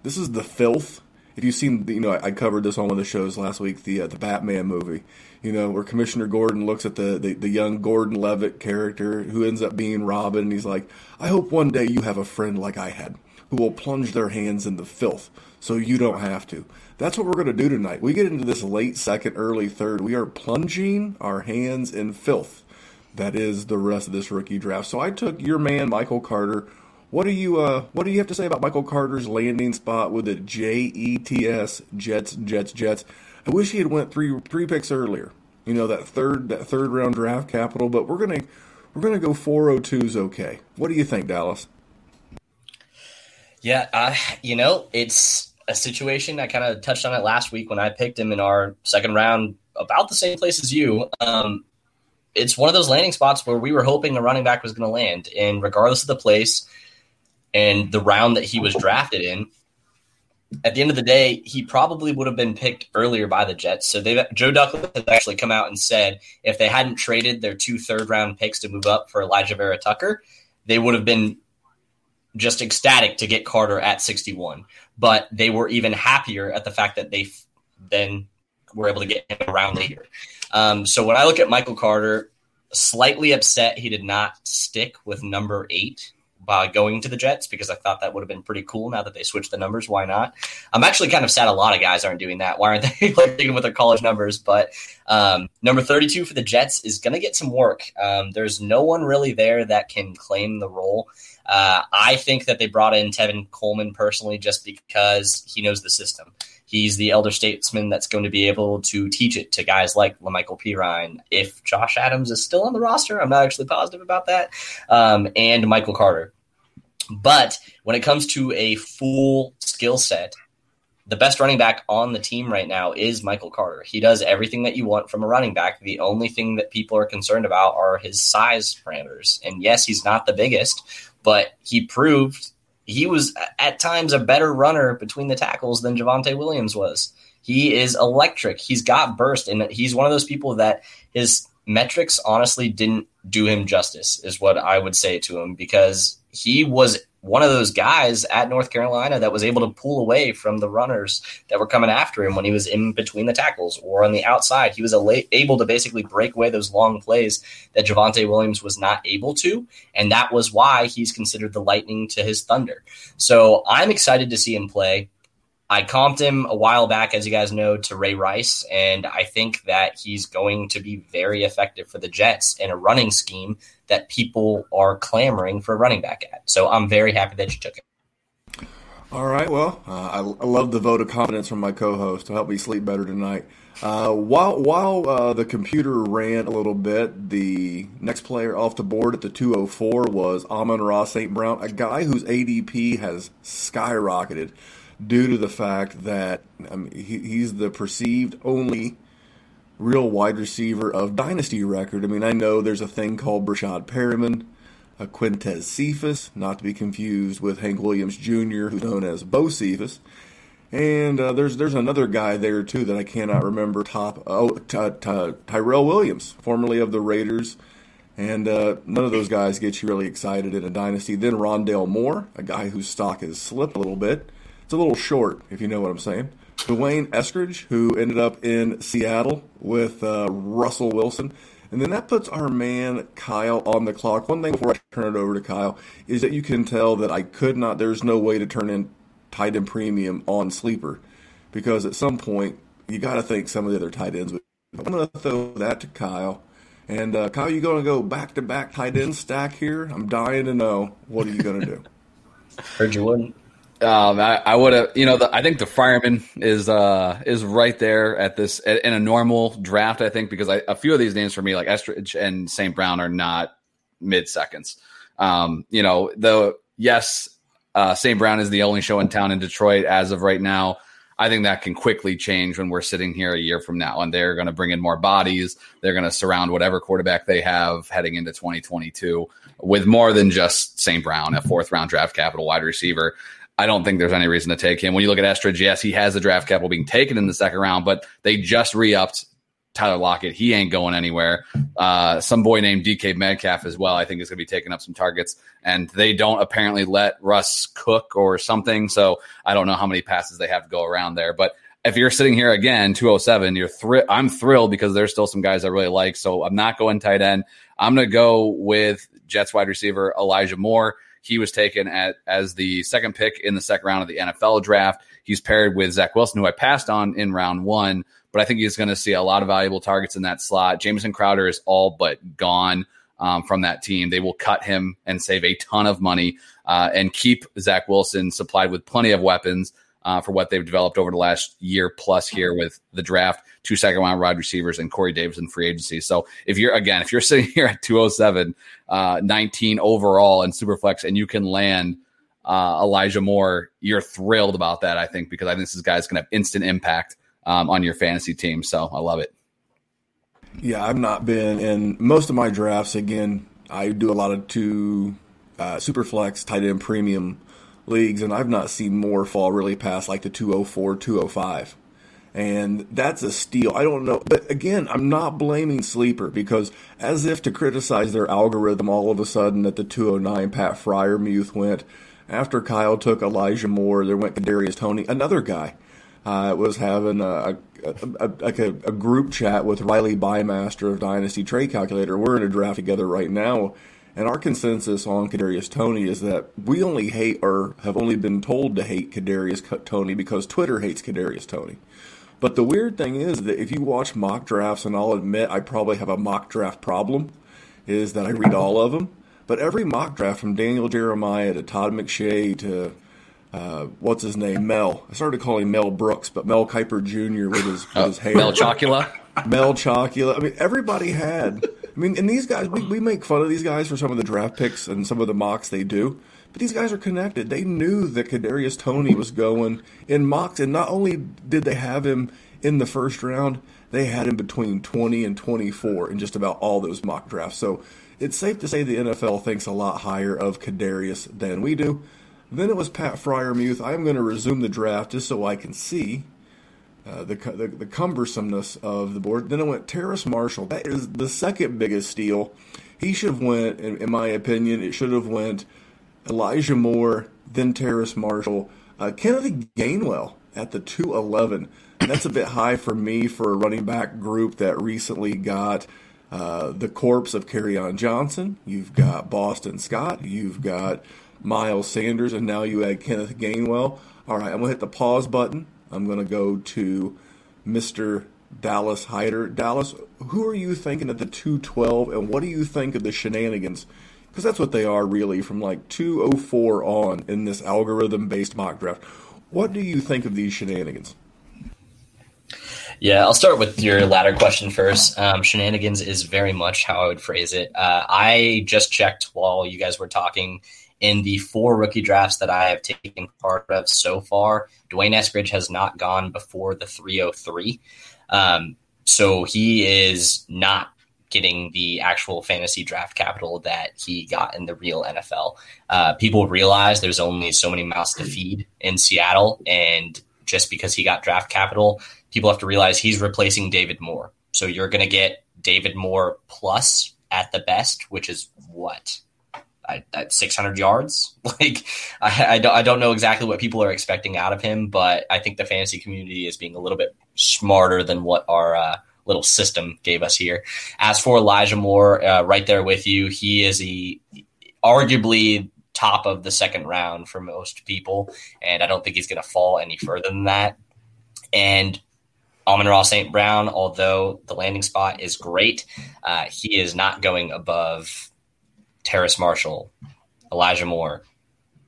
this is the filth. If you've seen, you know, I covered this on one of the shows last week, the uh, the Batman movie. You know, where Commissioner Gordon looks at the, the, the young Gordon Levitt character who ends up being Robin, and he's like, "I hope one day you have a friend like I had, who will plunge their hands in the filth, so you don't have to." That's what we're going to do tonight. We get into this late second, early third. We are plunging our hands in filth that is the rest of this rookie draft. So I took your man, Michael Carter, What do you uh, What do you have to say about Michael Carter's landing spot with the J E T S Jets Jets Jets? I wish he had went three three picks earlier. You know that third that third round draft capital, but we're gonna we're gonna go 402s okay. What do you think, Dallas? Yeah, uh, you know it's a situation. I kind of touched on it last week when I picked him in our second round, about the same place as you. Um, it's one of those landing spots where we were hoping a running back was going to land, and regardless of the place and the round that he was drafted in, at the end of the day, he probably would have been picked earlier by the Jets. So they Joe Douglas has actually come out and said if they hadn't traded their two third round picks to move up for Alijah Vera-Tucker, they would have been just ecstatic to get Carter at 61. But they were even happier at the fact that they then were able to get him around later. Um, so when I look at Michael Carter, slightly upset he did not stick with number eight by going to the Jets because I thought that would have been pretty cool now that they switched the numbers. Why not? I'm actually kind of sad a lot of guys aren't doing that. Why aren't they sticking with their college numbers? But um, number 32 for the Jets is going to get some work. Um, there's no one really there that can claim the role. Uh, I think that they brought in Tevin Coleman personally just because he knows the system. He's the elder statesman that's going to be able to teach it to guys like La'Mical Perine. If Josh Adams is still on the roster, I'm not actually positive about that, um, and Michael Carter. But when it comes to a full skill set, the best running back on the team right now is Michael Carter. He does everything that you want from a running back. The only thing that people are concerned about are his size parameters. And yes, he's not the biggest, but he proved he was at times a better runner between the tackles than Javonte Williams was. He is electric. He's got burst, and he's one of those people that his metrics honestly didn't do him justice, is what I would say to him, because he was one of those guys at North Carolina that was able to pull away from the runners that were coming after him when he was in between the tackles or on the outside. He was able to basically break away those long plays that Javonte Williams was not able to. And that was why he's considered the lightning to his thunder. So I'm excited to see him play. I comped him a while back, as you guys know, to Ray Rice, and I think that he's going to be very effective for the Jets in a running scheme that people are clamoring for a running back at. So I'm very happy that you took it. All right. Well, uh, I, I, love the vote of confidence from my co-host to help me sleep better tonight. Uh, while while uh, the computer ran a little bit, the next player off the board at the 204 was Amon-Ra St. Brown, a guy whose ADP has skyrocketed due to the fact that I mean, he, he's the perceived only real wide receiver of dynasty record. I mean, I know there's a thing called Breshad Perriman, a Quintez Cephus, not to be confused with Hank Williams Jr., who's known as Bo Cephas. And uh, there's there's another guy there too that I cannot remember. Top oh t- t- Tyrell Williams, formerly of the Raiders, and uh, none of those guys get you really excited in a dynasty. Then Rondale Moore, a guy whose stock has slipped a little bit. It's a little short, if you know what I'm saying. D'Wayne Eskridge, who ended up in Seattle with uh, Russell Wilson. And then that puts our man Kyle on the clock. One thing before I turn it over to Kyle is that you can tell that I could not, there's no way to turn in tight end premium on sleeper because at some point you got to think some of the other tight ends would. I'm going to throw that to Kyle. And uh, Kyle, you going to go back to back tight end stack here? I'm dying to know. What are you going to do? Heard you wouldn't. Um, I, I would have, you know, the, I think the fireman is uh is right there at this in a normal draft. I think because I, a few of these names for me, like Eskridge and St. Brown, are not mid seconds. Um, you know, though, yes, uh, St. Brown is the only show in town in Detroit as of right now. I think that can quickly change when we're sitting here a year from now, and they're going to bring in more bodies. They're going to surround whatever quarterback they have heading into 2022 with more than just St. Brown, a fourth round draft capital wide receiver. I don't think there's any reason to take him. When you look at Eskridge, yes, he has the draft capital being taken in the second round, but they just re upped Tyler Lockett. He ain't going anywhere. Uh, some boy named DK Metcalf as well, I think, is going to be taking up some targets. And they don't apparently let Russ cook or something. So I don't know how many passes they have to go around there. But if you're sitting here again, 207, you're I'm thrilled because there's still some guys I really like. So I'm not going tight end. I'm going to go with Jets wide receiver Elijah Moore. He was taken at as the second pick in the second round of the NFL draft. He's paired with Zach Wilson, who I passed on in round one, but I think he's going to see a lot of valuable targets in that slot. Jamison Crowder is all but gone. um, from that team. They will cut him and save a ton of money uh, and keep Zach Wilson supplied with plenty of weapons uh, for what they've developed over the last year plus here with the draft, two second round wide receivers, and Corey Davis in free agency. So if you're again, if you're sitting here at 207, uh, 19 overall in Superflex, and you can land uh, Elijah Moore, you're thrilled about that. I think because I think this guy's going to have instant impact um, on your fantasy team. So I love it. Yeah, I've not been in most of my drafts. Again, I do a lot of two uh, Superflex tight end premium leagues, and I've not seen more fall really past like the 204, 205. And that's a steal. I don't know. But again, I'm not blaming Sleeper because as if to criticize their algorithm all of a sudden at the 209 Pat Freiermuth went. After Kyle took Elijah Moore, there went Kadarius Toney, another guy. Uh, was having a, a, a, a, a group chat with Riley Bymaster of Dynasty Trade Calculator. We're in a draft together right now, and our consensus on Kadarius Toney is that we only hate or have only been told to hate Kadarius Tony because Twitter hates Kadarius Toney. But the weird thing is that if you watch mock drafts, and I'll admit I probably have a mock draft problem, is that I read all of them. But every mock draft from Daniel Jeremiah to Todd McShay to uh, what's his name, Mel. I started calling Mel Brooks, but Mel Kiper Jr. with his, with his hair. Mel Chocula. Mel Chocula. I mean, everybody had. I mean, and these guys, we, we make fun of these guys for some of the draft picks and some of the mocks they do. But these guys are connected. They knew that Kadarius Toney was going in mocks, and not only did they have him in the first round, they had him between 20 and 24 in just about all those mock drafts. So it's safe to say the NFL thinks a lot higher of Kadarius than we do. Then it was Pat Freiermuth. I'm going to resume the draft just so I can see uh, the, the, the cumbersomeness of the board. Then it went Terrace Marshall. That is the second biggest steal. He should have went, in, in my opinion, it should have went Elijah Moore, then Terrace Marshall, uh, Kenneth Gainwell at the 211. That's a bit high for me for a running back group that recently got uh, the corpse of on Johnson. You've got Boston Scott. You've got Miles Sanders, and now you add Kenneth Gainwell. All right, I'm going to hit the pause button. I'm going to go to Mr. Dallas Hyder. Dallas, who are you thinking at the 212, and what do you think of the shenanigans? Because that's what they are really from like 204 on in this algorithm based mock draft. What do you think of these shenanigans? Yeah, I'll start with your latter question first. Um, shenanigans is very much how I would phrase it. Uh, I just checked while you guys were talking. In the four rookie drafts that I have taken part of so far, D'Wayne Eskridge has not gone before the 303. Um, so he is not getting the actual fantasy draft capital that he got in the real NFL. Uh, people realize there's only so many mouths to feed in Seattle, and just because he got draft capital people have to realize he's replacing David Moore. So you're going to get David Moore plus at the best, which is what? At 600 yards? Like, I, I, don't, I don't know exactly what people are expecting out of him, but I think the fantasy community is being a little bit smarter than what our uh, little system gave us here. As for Elijah Moore, uh, right there with you, he is a arguably top of the second round for most people, and I don't think he's going to fall any further than that. And Amon-Ra St. Brown, although the landing spot is great, uh, he is not going above Terrace Marshall, Elijah Moore,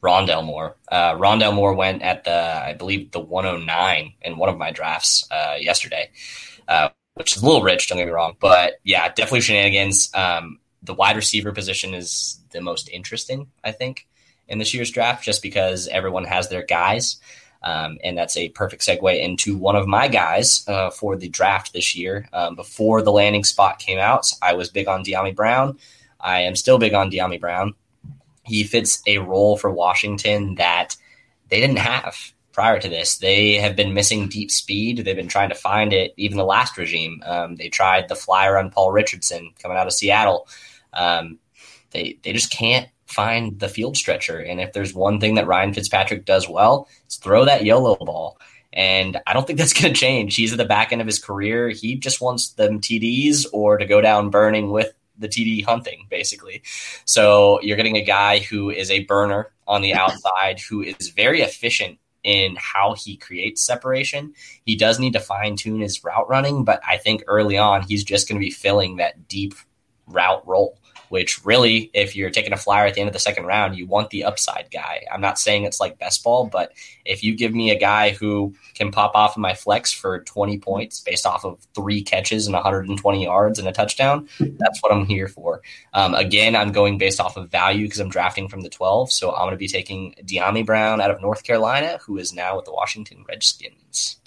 Rondale Moore. Uh, Rondale Moore went at the, I believe, the 109 in one of my drafts uh, yesterday, uh, which is a little rich, don't get me wrong. But yeah, definitely shenanigans. Um, the wide receiver position is the most interesting, I think, in this year's draft, just because everyone has their guys. Um, and that's a perfect segue into one of my guys uh, for the draft this year. Um, before the landing spot came out, I was big on Dyami Brown. I am still big on Dyami Brown. He fits a role for Washington that they didn't have prior to this. They have been missing deep speed. They've been trying to find it. Even the last regime, um, they tried the flyer on Paul Richardson coming out of Seattle. Um, they they just can't find the field stretcher. And if there's one thing that Ryan Fitzpatrick does well, it's throw that YOLO ball. And I don't think that's going to change. He's at the back end of his career. He just wants them TDs or to go down burning with the TD hunting, basically. So you're getting a guy who is a burner on the outside, who is very efficient in how he creates separation. He does need to fine tune his route running, but I think early on he's just going to be filling that deep route role which really, if you're taking a flyer at the end of the second round, you want the upside guy. I'm not saying it's like best ball, but if you give me a guy who can pop off in my flex for 20 points based off of three catches and 120 yards and a touchdown, that's what I'm here for. Um, again, I'm going based off of value because I'm drafting from the 12. So I'm going to be taking Dyami Brown out of North Carolina, who is now with the Washington Redskins.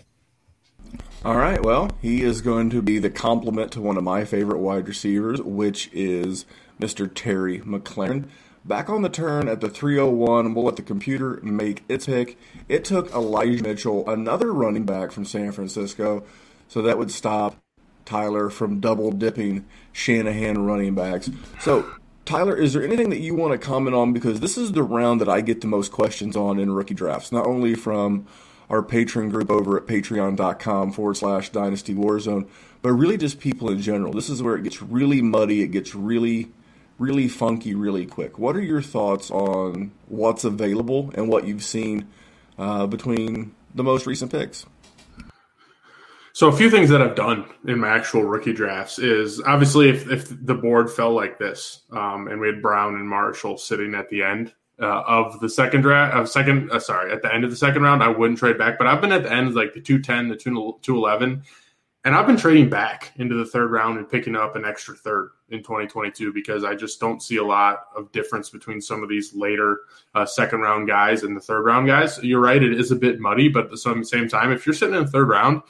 All right. Well, he is going to be the complement to one of my favorite wide receivers, which is Mr. Terry McLaurin. Back on the turn at the 301, we'll let the computer make its pick. It took Elijah Mitchell, another running back from San Francisco, so that would stop Tyler from double dipping Shanahan running backs. So, Tyler, is there anything that you want to comment on? Because this is the round that I get the most questions on in rookie drafts, not only from our patron group over at patreon.com forward slash dynasty warzone, but really just people in general. This is where it gets really muddy, it gets really, really funky really quick. What are your thoughts on what's available and what you've seen uh, between the most recent picks? So a few things that I've done in my actual rookie drafts is obviously if, if the board fell like this um, and we had Brown and Marshall sitting at the end, uh, of the second draft, of uh, second, uh, sorry, at the end of the second round, I wouldn't trade back. But I've been at the end, like the 210, the 211, and I've been trading back into the third round and picking up an extra third in 2022 because I just don't see a lot of difference between some of these later uh, second round guys and the third round guys. You're right, it is a bit muddy, but at the same time, if you're sitting in the third round,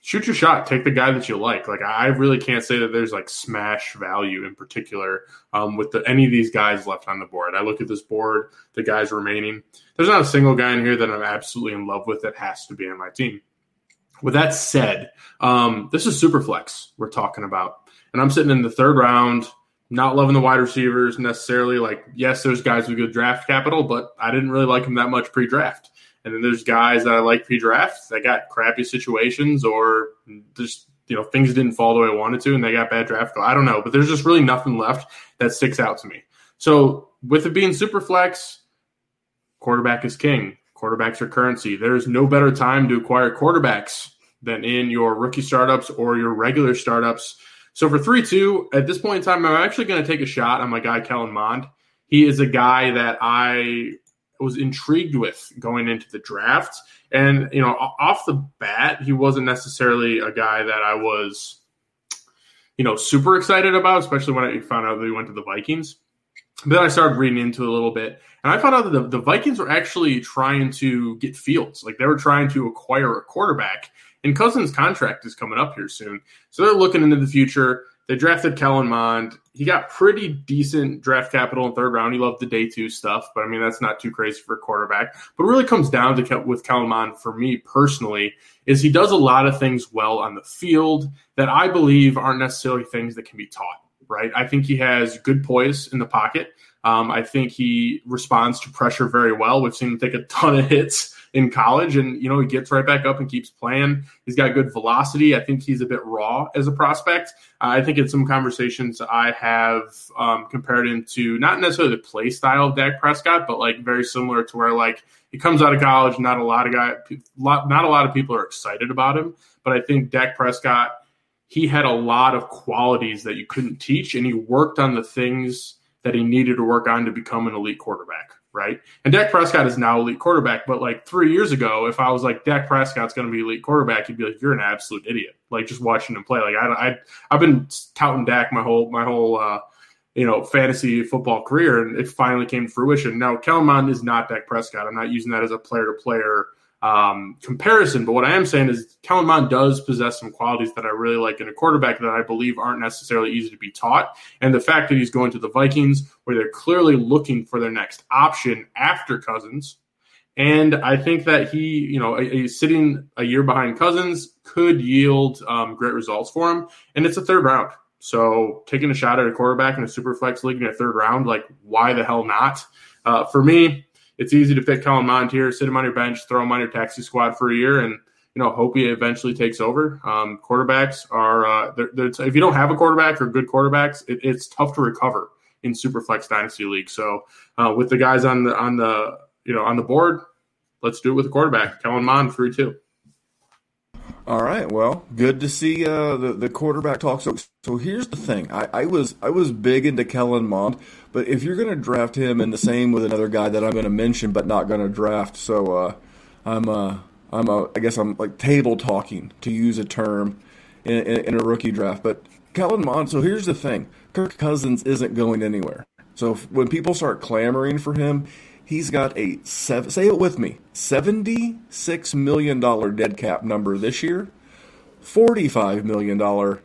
shoot your shot. Take the guy that you like. Like I really can't say that there's like smash value in particular um, with the, any of these guys left on the board. I look at this board, the guys remaining. There's not a single guy in here that I'm absolutely in love with that has to be on my team. With that said, um, this is super flex we're talking about, and I'm sitting in the third round. Not loving the wide receivers necessarily. Like, yes, there's guys with good draft capital, but I didn't really like them that much pre-draft. And then there's guys that I like pre-draft that got crappy situations or just you know things didn't fall the way I wanted to, and they got bad draft. I don't know, but there's just really nothing left that sticks out to me. So with it being super flex, quarterback is king. Quarterbacks are currency. There's no better time to acquire quarterbacks than in your rookie startups or your regular startups. So for three two at this point in time, I'm actually going to take a shot on my guy Kellen Mond. He is a guy that I was intrigued with going into the draft. And, you know, off the bat, he wasn't necessarily a guy that I was, you know, super excited about, especially when I found out that he went to the Vikings. Then I started reading into it a little bit, and I found out that the, the Vikings were actually trying to get Fields. Like they were trying to acquire a quarterback. And Cousins' contract is coming up here soon. So they're looking into the future. They drafted Kellen Mond. He got pretty decent draft capital in third round. He loved the day two stuff, but I mean that's not too crazy for a quarterback. But really comes down to with Kellen Mond for me personally is he does a lot of things well on the field that I believe aren't necessarily things that can be taught. Right? I think he has good poise in the pocket. Um, I think he responds to pressure very well. We've seen him take a ton of hits in college, and you know he gets right back up and keeps playing. He's got good velocity. I think he's a bit raw as a prospect. Uh, I think in some conversations I have um, compared him to not necessarily the play style of Dak Prescott, but like very similar to where like he comes out of college, not a lot of guy, not a lot of people are excited about him, but I think Dak Prescott he had a lot of qualities that you couldn't teach, and he worked on the things that he needed to work on to become an elite quarterback, right? And Dak Prescott is now elite quarterback, but like three years ago, if I was like Dak Prescott's going to be elite quarterback, you'd be like, you're an absolute idiot. Like just watching him play. Like I, I I've been touting Dak my whole my whole uh, you know fantasy football career, and it finally came to fruition. Now Kellen is not Dak Prescott. I'm not using that as a player to player um, comparison. But what I am saying is Kellen Mond does possess some qualities that I really like in a quarterback that I believe aren't necessarily easy to be taught. And the fact that he's going to the Vikings, where they're clearly looking for their next option after Cousins. And I think that he, you know, a, sitting a year behind Cousins could yield um, great results for him. And it's a third round. So taking a shot at a quarterback in a super flex league in a third round, like why the hell not? Uh, for me, it's easy to pick Kellen Mond here, sit him on your bench, throw him on your taxi squad for a year, and you know hope he eventually takes over. Um, quarterbacks are uh, they're, they're, if you don't have a quarterback or good quarterbacks, it, it's tough to recover in Superflex Dynasty League. So uh, with the guys on the on the you know on the board, let's do it with a quarterback. Kellen Mond three two. All right. Well, good to see uh, the the quarterback talk. So, so here's the thing. I, I was I was big into Kellen Mond, but if you're going to draft him and the same with another guy that I'm going to mention, but not going to draft, so uh, I'm uh, I'm a, I guess I'm like table talking to use a term in, in, in a rookie draft. But Kellen Mond. So here's the thing. Kirk Cousins isn't going anywhere. So if, when people start clamoring for him, he's got a seven, say it with me, seventy-six million dollar dead cap number this year, forty-five million dollar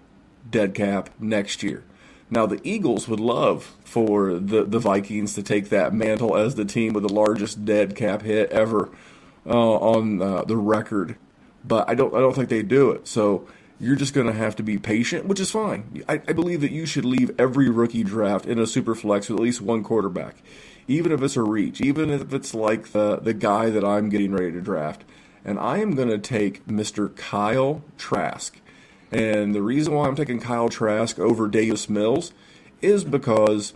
dead cap next year. Now the Eagles would love for the the Vikings to take that mantle as the team with the largest dead cap hit ever uh, on uh, the record, but I don't I don't think they do it. So you're just going to have to be patient, which is fine. I, I, believe that you should leave every rookie draft in a super flex with at least one quarterback, even if it's a reach, even if it's like the, the guy that I'm getting ready to draft. And I am going to take Mr. Kyle Trask. And the reason why I'm taking Kyle Trask over Davis Mills is because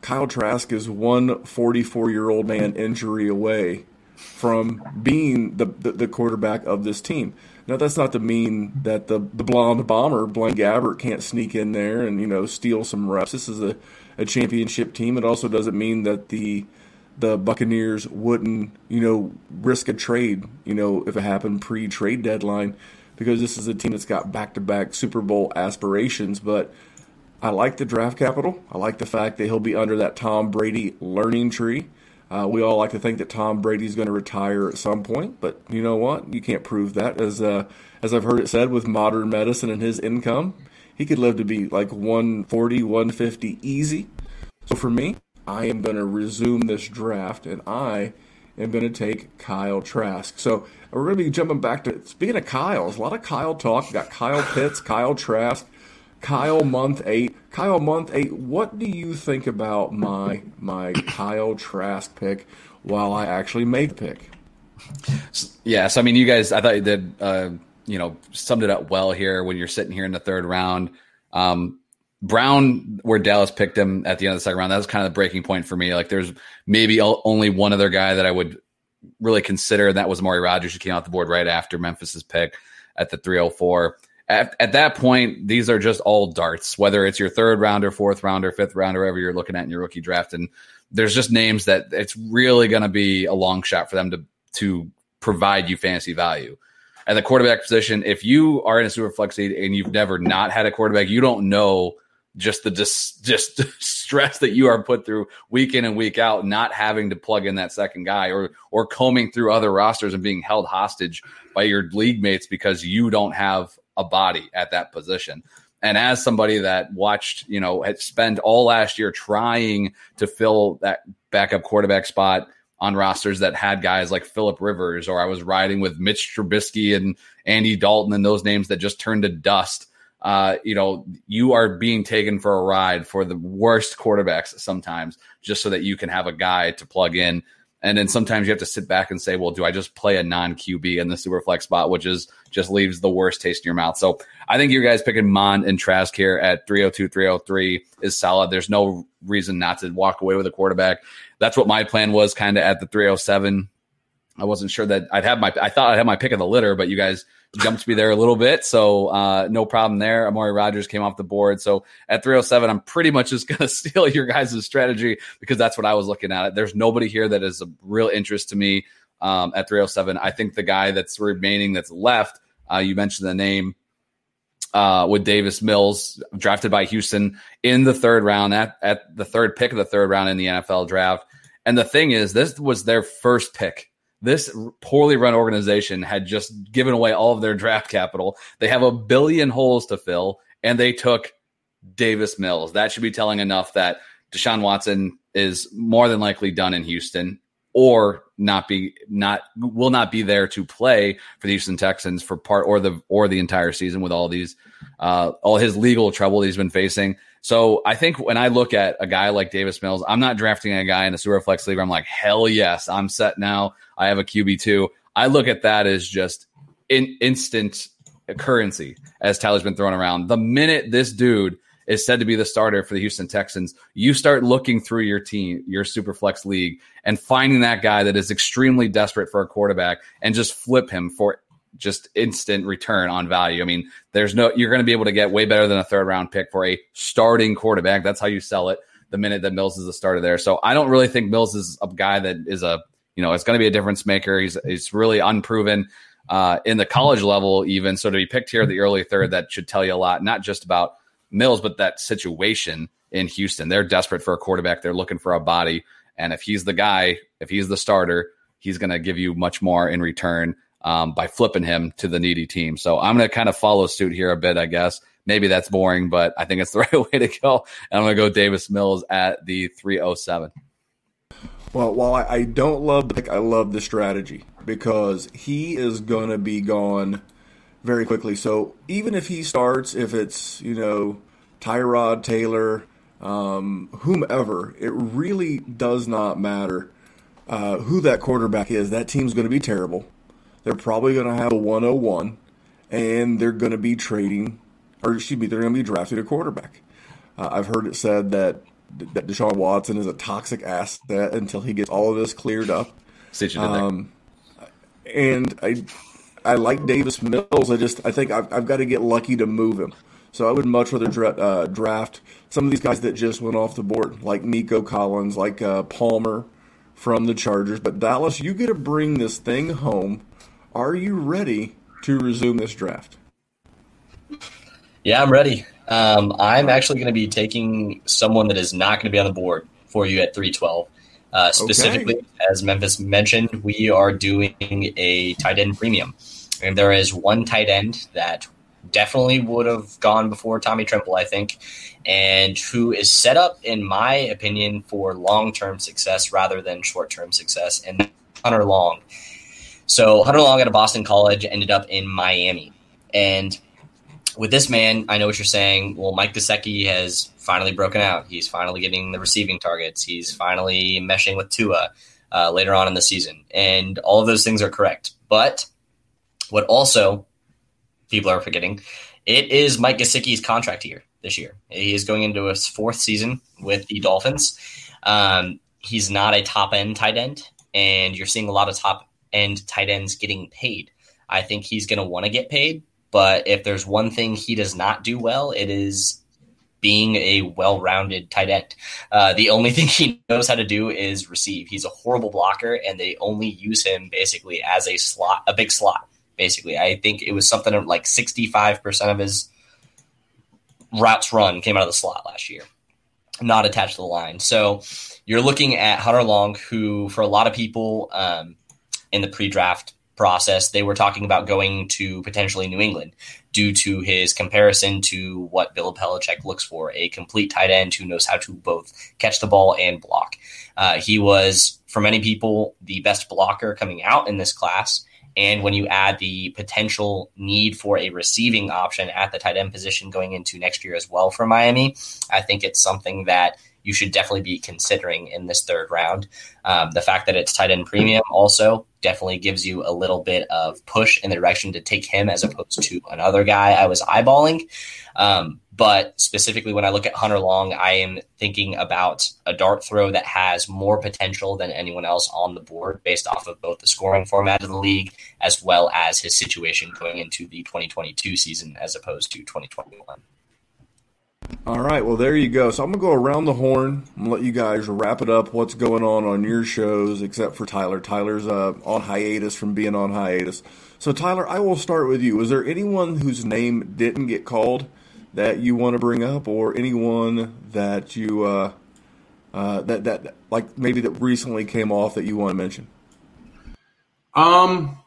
Kyle Trask is one 44 year old man injury away from being the, the, the quarterback of this team. Now that's not to mean that the the blonde bomber Blaine Gabbert can't sneak in there and you know steal some reps. This is a, a championship team. It also doesn't mean that the the Buccaneers wouldn't you know risk a trade you know if it happened pre trade deadline because this is a team that's got back to back Super Bowl aspirations. But I like the draft capital. I like the fact that he'll be under that Tom Brady learning tree. Uh, we all like to think that Tom Brady's going to retire at some point, but you know what? You can't prove that. As uh, as I've heard it said, with modern medicine and his income, he could live to be like 140, 150 easy. So for me, I am going to resume this draft, and I am going to take Kyle Trask. So we're going to be jumping back to speaking of Kyle's, a lot of Kyle talk. We got Kyle Pitts, Kyle Trask. Kyle month eight. Kyle month eight. What do you think about my my Kyle Trask pick? While I actually made the pick. Yeah, so I mean, you guys, I thought you did, uh, you know, summed it up well here when you're sitting here in the third round. Um, Brown, where Dallas picked him at the end of the second round, that was kind of the breaking point for me. Like, there's maybe only one other guy that I would really consider, and that was Amari Rodgers, who came off the board right after Memphis's pick at the 304 at, at that point, these are just all darts, whether it's your third rounder, fourth rounder, fifth rounder, whatever you're looking at in your rookie draft. And there's just names that it's really going to be a long shot for them to, to provide you fantasy value. At the quarterback position, if you are in a super flex league and you've never not had a quarterback, you don't know just the dis, just stress that you are put through week in and week out, not having to plug in that second guy or or combing through other rosters and being held hostage by your league mates because you don't have a body at that position. And as somebody that watched, you know, had spent all last year trying to fill that backup quarterback spot on rosters that had guys like Philip Rivers, or I was riding with Mitch Trubisky and Andy Dalton and those names that just turned to dust. Uh, you know, you are being taken for a ride for the worst quarterbacks sometimes, just so that you can have a guy to plug in and then sometimes you have to sit back and say, well, do I just play a non QB in the super flex spot, which is just leaves the worst taste in your mouth. So I think you guys picking Mond and Trask here at 302, 303 is solid. There's no reason not to walk away with a quarterback. That's what my plan was kind of at the 307. I wasn't sure that I'd have my, I thought I'd have my pick of the litter, but you guys jumped me there a little bit. So uh, no problem there. Amari Rodgers came off the board. So at 307, I'm pretty much just going to steal your guys' strategy because that's what I was looking at. There's nobody here that is a real interest to me um, at 307. I think the guy that's remaining that's left, uh, you mentioned the name uh, with Davis Mills, drafted by Houston in the third round at, at the third pick of the third round in the NFL draft. And the thing is, this was their first pick this poorly run organization had just given away all of their draft capital. They have a billion holes to fill, and they took Davis Mills. That should be telling enough that Deshaun Watson is more than likely done in Houston or not be not will not be there to play for the Houston Texans for part or the or the entire season with all these uh, all his legal trouble he's been facing. So I think when I look at a guy like Davis Mills, I'm not drafting a guy in a super flex league where I'm like, hell yes, I'm set now. I have a QB two. I look at that as just in instant currency, as Tyler's been throwing around. The minute this dude is said to be the starter for the Houston Texans, you start looking through your team, your super flex league, and finding that guy that is extremely desperate for a quarterback and just flip him for just instant return on value. I mean, there's no you're going to be able to get way better than a third round pick for a starting quarterback. That's how you sell it. The minute that Mills is a starter there, so I don't really think Mills is a guy that is a you know it's going to be a difference maker. He's he's really unproven uh, in the college level even. So to be picked here the early third, that should tell you a lot, not just about Mills, but that situation in Houston. They're desperate for a quarterback. They're looking for a body. And if he's the guy, if he's the starter, he's going to give you much more in return um, by flipping him to the needy team. So I'm going to kind of follow suit here a bit, I guess. Maybe that's boring, but I think it's the right way to go. And I'm going to go Davis Mills at the 307. Well, while I, I don't love the pick, I love the strategy because he is going to be gone very quickly. So even if he starts, if it's, you know, Tyrod Taylor, um, whomever, it really does not matter uh, who that quarterback is. That team's going to be terrible. They're probably going to have a 101, and they're going to be trading, or excuse me, they're going to be drafting a quarterback. Uh, I've heard it said that that Deshaun Watson is a toxic asset until he gets all of this cleared up. Um, and I, I like Davis Mills. I just I think I've, I've got to get lucky to move him. So I would much rather dra- uh, draft some of these guys that just went off the board, like Nico Collins, like uh, Palmer from the Chargers. But Dallas, you get to bring this thing home. Are you ready to resume this draft? Yeah, I'm ready. Um, I'm actually going to be taking someone that is not going to be on the board for you at 312. Uh, specifically, okay. as Memphis mentioned, we are doing a tight end premium. And there is one tight end that definitely would have gone before Tommy Tremble, I think, and who is set up, in my opinion, for long term success rather than short term success, and Hunter Long. So Hunter Long out of Boston College ended up in Miami. And with this man, I know what you're saying. Well, Mike Gesicki has finally broken out. He's finally getting the receiving targets. He's finally meshing with Tua uh, later on in the season, and all of those things are correct. But what also people are forgetting, it is Mike Gesicki's contract year this year. He is going into his fourth season with the Dolphins. Um, he's not a top end tight end, and you're seeing a lot of top end tight ends getting paid. I think he's going to want to get paid but if there's one thing he does not do well, it is being a well-rounded tight end. Uh, the only thing he knows how to do is receive. He's a horrible blocker, and they only use him basically as a slot, a big slot. Basically, I think it was something like sixty-five percent of his routes run came out of the slot last year, not attached to the line. So you're looking at Hunter Long, who for a lot of people um, in the pre-draft process, they were talking about going to potentially New England due to his comparison to what Bill Belichick looks for a complete tight end who knows how to both catch the ball and block. Uh, he was, for many people, the best blocker coming out in this class. And when you add the potential need for a receiving option at the tight end position going into next year as well for Miami, I think it's something that you should definitely be considering in this third round. Um, the fact that it's tight end premium also definitely gives you a little bit of push in the direction to take him as opposed to another guy I was eyeballing. Um, but specifically, when I look at Hunter Long, I am thinking about a dart throw that has more potential than anyone else on the board based off of both the scoring format of the league as well as his situation going into the 2022 season as opposed to 2021. All right, well, there you go. So I'm to go around the horn and let you guys wrap it up what's going on on your shows, except for Tyler. Tyler's uh, on hiatus from being on hiatus. So, Tyler, I will start with you. Is there anyone whose name didn't get called that you want to bring up, or anyone that you, uh, uh, that, that, like maybe that recently came off that you want to mention? Um,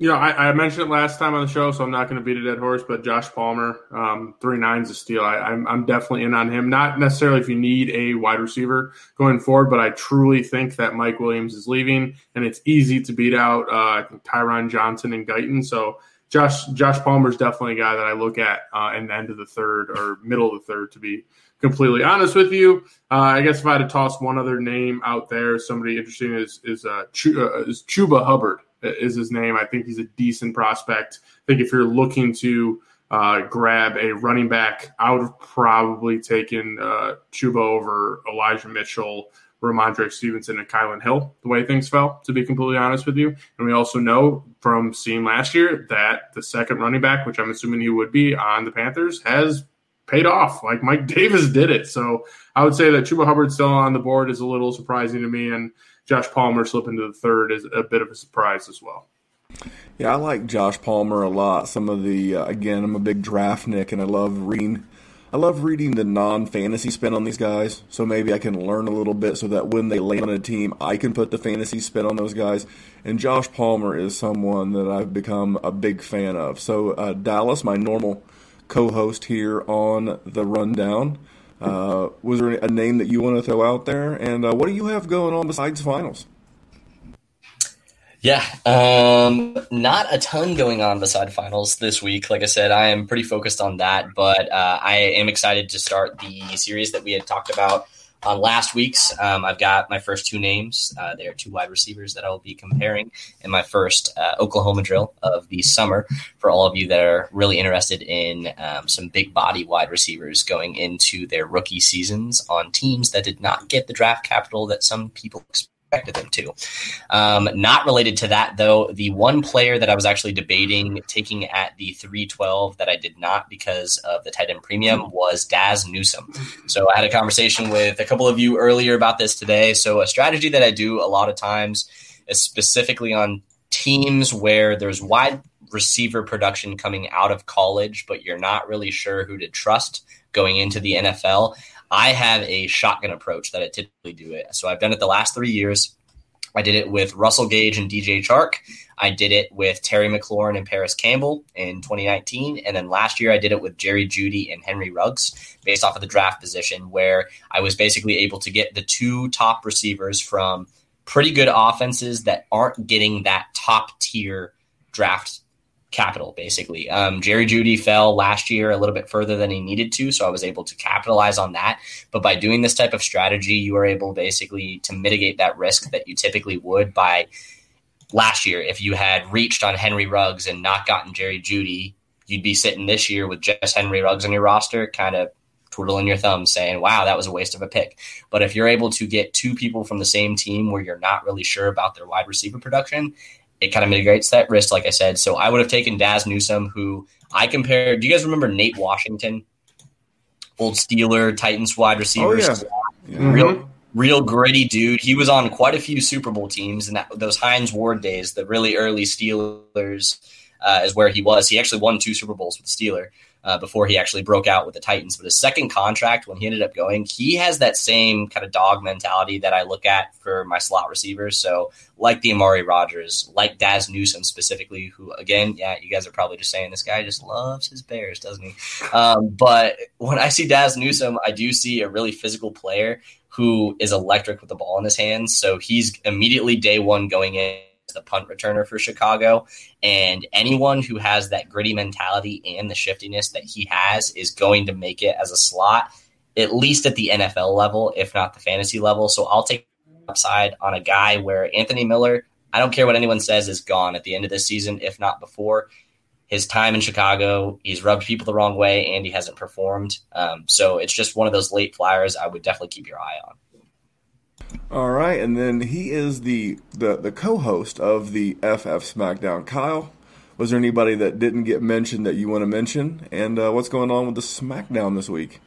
you know, I, I, mentioned it last time on the show, so I'm not going to beat a dead horse. But Josh Palmer, um, three nines a steal. I, I'm, I'm definitely in on him. Not necessarily if you need a wide receiver going forward, but I truly think that Mike Williams is leaving, and it's easy to beat out uh, Tyron Johnson and Guyton. So Josh Josh Palmer is definitely a guy that I look at uh, in the end of the third or middle of the third. To be completely honest with you, uh, I guess if I had to toss one other name out there, somebody interesting is is uh, Ch- uh, is Chuba Hubbard is his name. I think he's a decent prospect. I think if you're looking to uh, grab a running back, I would have probably taken uh, Chuba over Elijah Mitchell Rhamondre Stevenson and Kylin Hill, the way things fell, to be completely honest with you. And we also know from seeing last year that the second running back, which I'm assuming he would be on the Panthers, has paid off. Like Mike Davis did it. So I would say that Chuba Hubbard still on the board is a little surprising to me. And Josh Palmer slipping to the third is a bit of a surprise as well. Yeah, I like Josh Palmer a lot. Some of the uh, again, I'm a big draft nick, and I love reading. I love reading the non-fantasy spin on these guys, so maybe I can learn a little bit, so that when they land on a team, I can put the fantasy spin on those guys. And Josh Palmer is someone that I've become a big fan of. So uh, Dallas, my normal co-host here on the rundown. Uh, was there a name that you want to throw out there? And uh, what do you have going on besides finals? Yeah, um, not a ton going on beside finals this week. Like I said, I am pretty focused on that, but uh, I am excited to start the series that we had talked about on last week's. Um, I've got my first two names. Uh, they are two wide receivers that I will be comparing in my first uh, Oklahoma drill of the summer. For all of you that are really interested in um, some big body wide receivers going into their rookie seasons on teams that did not get the draft capital that some people expect expected them to. Um, not related to that, though, the one player that I was actually debating taking at the 312 that I did not because of the tight end premium was Dazz Newsome. So I had a conversation with a couple of you earlier about this today. So a strategy that I do a lot of times is specifically on teams where there's wide receiver production coming out of college, but you're not really sure who to trust going into the NFL. I have a shotgun approach that I typically do it. So I've done it the last three years. I did it with Russell Gage and DJ Chark. I did it with Terry McLaurin and Parris Campbell in 2019. And then last year, I did it with Jerry Jeudy and Henry Ruggs based off of the draft position, where I was basically able to get the two top receivers from pretty good offenses that aren't getting that top tier draft capital basically. Um, Jerry Jeudy fell last year a little bit further than he needed to, so I was able to capitalize on that. But by doing this type of strategy, you are able basically to mitigate that risk that you typically would by last year. If you had reached on Henry Ruggs and not gotten Jerry Jeudy, you'd be sitting this year with just Henry Ruggs on your roster, kind of twiddling your thumbs saying, wow, that was a waste of a pick. But if you're able to get two people from the same team where you're not really sure about their wide receiver production it kind of mitigates that risk, like I said. So I would have taken Dazz Newsome, who I compared. Do you guys remember Nate Washington, old Steeler Titans wide receivers? Oh, yeah. yeah. Real, real gritty dude. He was on quite a few Super Bowl teams, and that, those Hines Ward days, the really early Steelers, uh, is where he was. He actually won two Super Bowls with the Steeler uh, before he actually broke out with the Titans. But his second contract, when he ended up going, he has that same kind of dog mentality that I look at for my slot receivers. So, like the Amari Rodgers, like Dazz Newsome specifically, who, again, yeah, you guys are probably just saying this guy just loves his Bears, doesn't he? Um, but when I see Dazz Newsome, I do see a really physical player who is electric with the ball in his hands. So, he's immediately day one going in the punt returner for Chicago. And anyone who has that gritty mentality and the shiftiness that he has is going to make it as a slot, at least at the NFL level, if not the fantasy level. So I'll take upside on a guy where Anthony Miller, I don't care what anyone says, is gone at the end of this season, if not before. His time in Chicago, he's rubbed people the wrong way and he hasn't performed. Um, so it's just one of those late flyers I would definitely keep your eye on. All right, and then he is the the, the co-host of the FF SmackDown. Kyle, was there anybody that didn't get mentioned that you want to mention? And uh, what's going on with the SmackDown this week?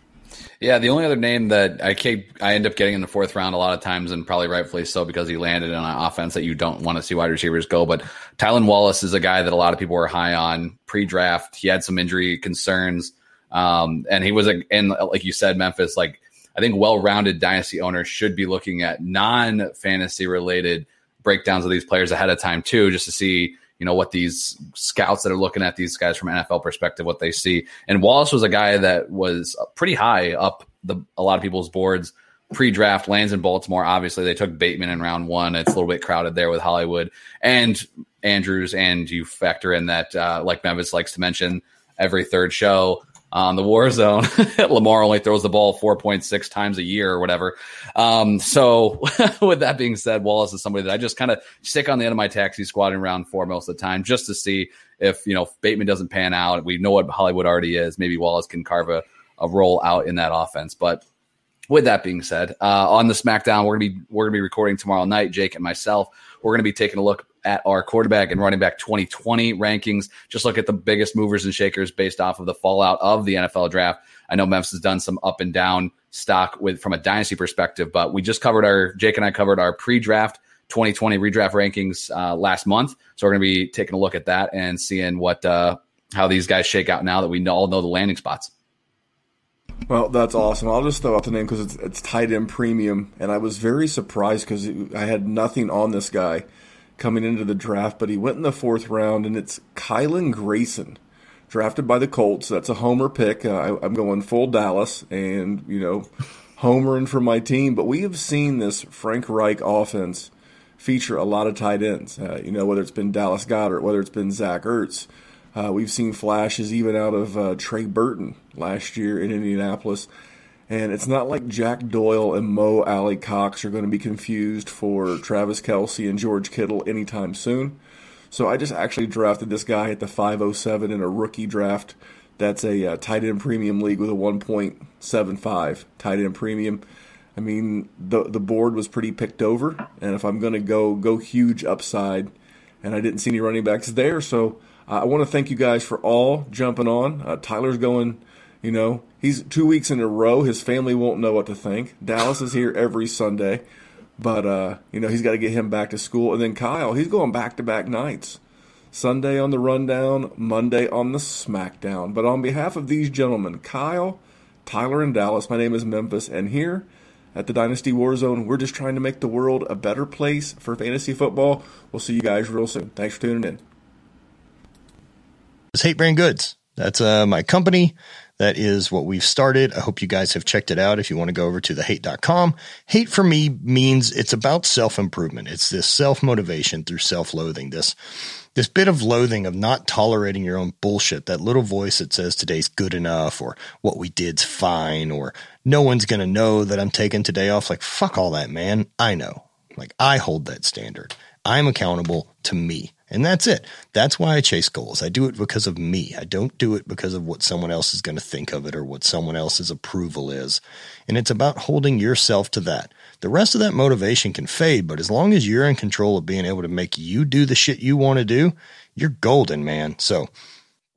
Yeah, the only other name that I keep I end up getting in the fourth round a lot of times, and probably rightfully so because he landed on an offense that you don't want to see wide receivers go. But Tylan Wallace is a guy that a lot of people were high on pre-draft. He had some injury concerns, um, and he was and like you said, Memphis like I think well-rounded dynasty owners should be looking at non-fantasy related breakdowns of these players ahead of time too, just to see you know what these scouts that are looking at these guys from NFL perspective, what they see. And Wallace was a guy that was pretty high up the a lot of people's boards pre-draft. Lands in Baltimore. Obviously, they took Bateman in round one. It's a little bit crowded there with Hollywood and Andrews, and you factor in that, uh, like Memphis likes to mention every third show on the war zone. Lamar only throws the ball 4.6 times a year or whatever. Um, so with that being said, Wallace is somebody that I just kind of stick on the end of my taxi squad in round four most of the time just to see if, you know, if Bateman doesn't pan out. We know what Hollywood already is. Maybe Wallace can carve a, a role out in that offense. But with that being said, uh, on the SmackDown, we're gonna be we're gonna be recording tomorrow night. Jake and myself, we're gonna be taking a look at our quarterback and running back 2020 rankings. Just look at the biggest movers and shakers based off of the fallout of the NFL draft. I know Memphis has done some up and down stock with from a dynasty perspective, but we just covered our Jake and I covered our pre-draft 2020 redraft rankings uh, last month. So we're going to be taking a look at that and seeing what uh, how these guys shake out now that we all know the landing spots. Well, that's awesome. I'll just throw out the name because it's, it's tight end premium, and I was very surprised because I had nothing on this guy coming into the draft, but he went in the fourth round, and it's Kylen Granson, drafted by the Colts. That's a homer pick. Uh, I, am going full Dallas, and you know, homering for my team. But we have seen this Frank Reich offense feature a lot of tight ends. Uh, you know, whether it's been Dallas Goedert, whether it's been Zach Ertz. Uh, we've seen flashes even out of uh, Trey Burton last year in Indianapolis. And it's not like Jack Doyle and Mo Alie-Cox are going to be confused for Travis Kelce and George Kittle anytime soon. So I just actually drafted this guy at the 507 in a rookie draft. That's a uh, tight end premium league with a 1.75 tight end premium. I mean, the the board was pretty picked over, and if I'm going to go go huge upside, and I didn't see any running backs there, so I want to thank you guys for all jumping on. Uh, Tyler's going, you know, he's two weeks in a row. His family won't know what to think. Dallas is here every Sunday, but uh, you know he's got to get him back to school, and then Kyle, he's going back to back nights. Sunday on the rundown, Monday on the SmackDown. But on behalf of these gentlemen, Kyle, Tyler, and Dallas, my name is Memphis, and here at the Dynasty Warzone. We're just trying to make the world a better place for fantasy football. We'll see you guys real soon. Thanks for tuning in. It's Hate Brand Goods. That's uh, my company. That is what we've started. I hope you guys have checked it out. If you want to go over to thehate.com, hate for me means it's about self improvement. It's this self motivation through self loathing. This this bit of loathing of not tolerating your own bullshit, that little voice that says today's good enough or what we did's fine or no one's going to know that I'm taking today off. Like, fuck all that, man. I know. Like, I hold that standard. I'm accountable to me. And that's it. That's why I chase goals. I do it because of me. I don't do it because of what someone else is going to think of it or what someone else's approval is. And it's about holding yourself to that. The rest of that motivation can fade, but as long as you're in control of being able to make you do the shit you want to do, you're golden, man. So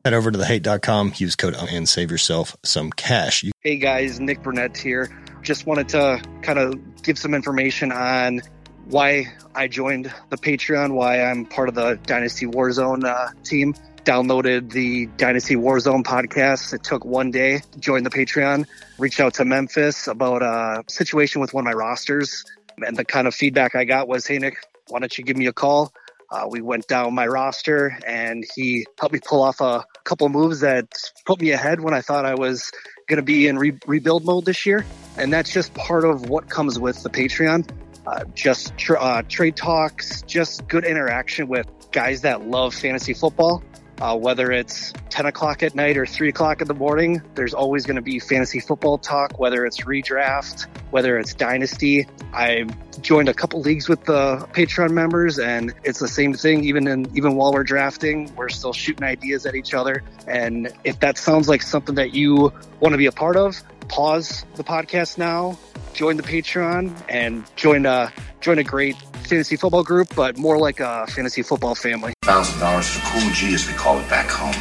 head over to thehate.com, use code and save yourself some cash. You- hey guys, Nick Burnett here. Just wanted to kind of give some information on why I joined the Patreon, why I'm part of the Dynasty Warzone uh, team. Downloaded the Dynasty Warzone podcast. It took one day Joined the Patreon. Reached out to Memphis about a situation with one of my rosters. And the kind of feedback I got was, hey, Nick, why don't you give me a call? Uh, we went down my roster and he helped me pull off a couple moves that put me ahead when I thought I was going to be in re- rebuild mode this year. And that's just part of what comes with the Patreon uh, just tra- uh, trade talks, just good interaction with guys that love fantasy football. Uh, whether it's 10 o'clock at night or 3 o'clock in the morning, there's always going to be fantasy football talk, whether it's redraft, whether it's dynasty. I joined a couple leagues with the Patreon members, and it's the same thing. Even in even while we're drafting, we're still shooting ideas at each other. And if that sounds like something that you want to be a part of, pause the podcast now, join the Patreon, and join a join a great fantasy football group, but more like a fantasy football family. Thousand dollars is a cool G, as we call it back home.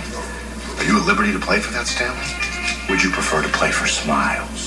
Are you at liberty to play for that, Stanley? Would you prefer to play for Smiles?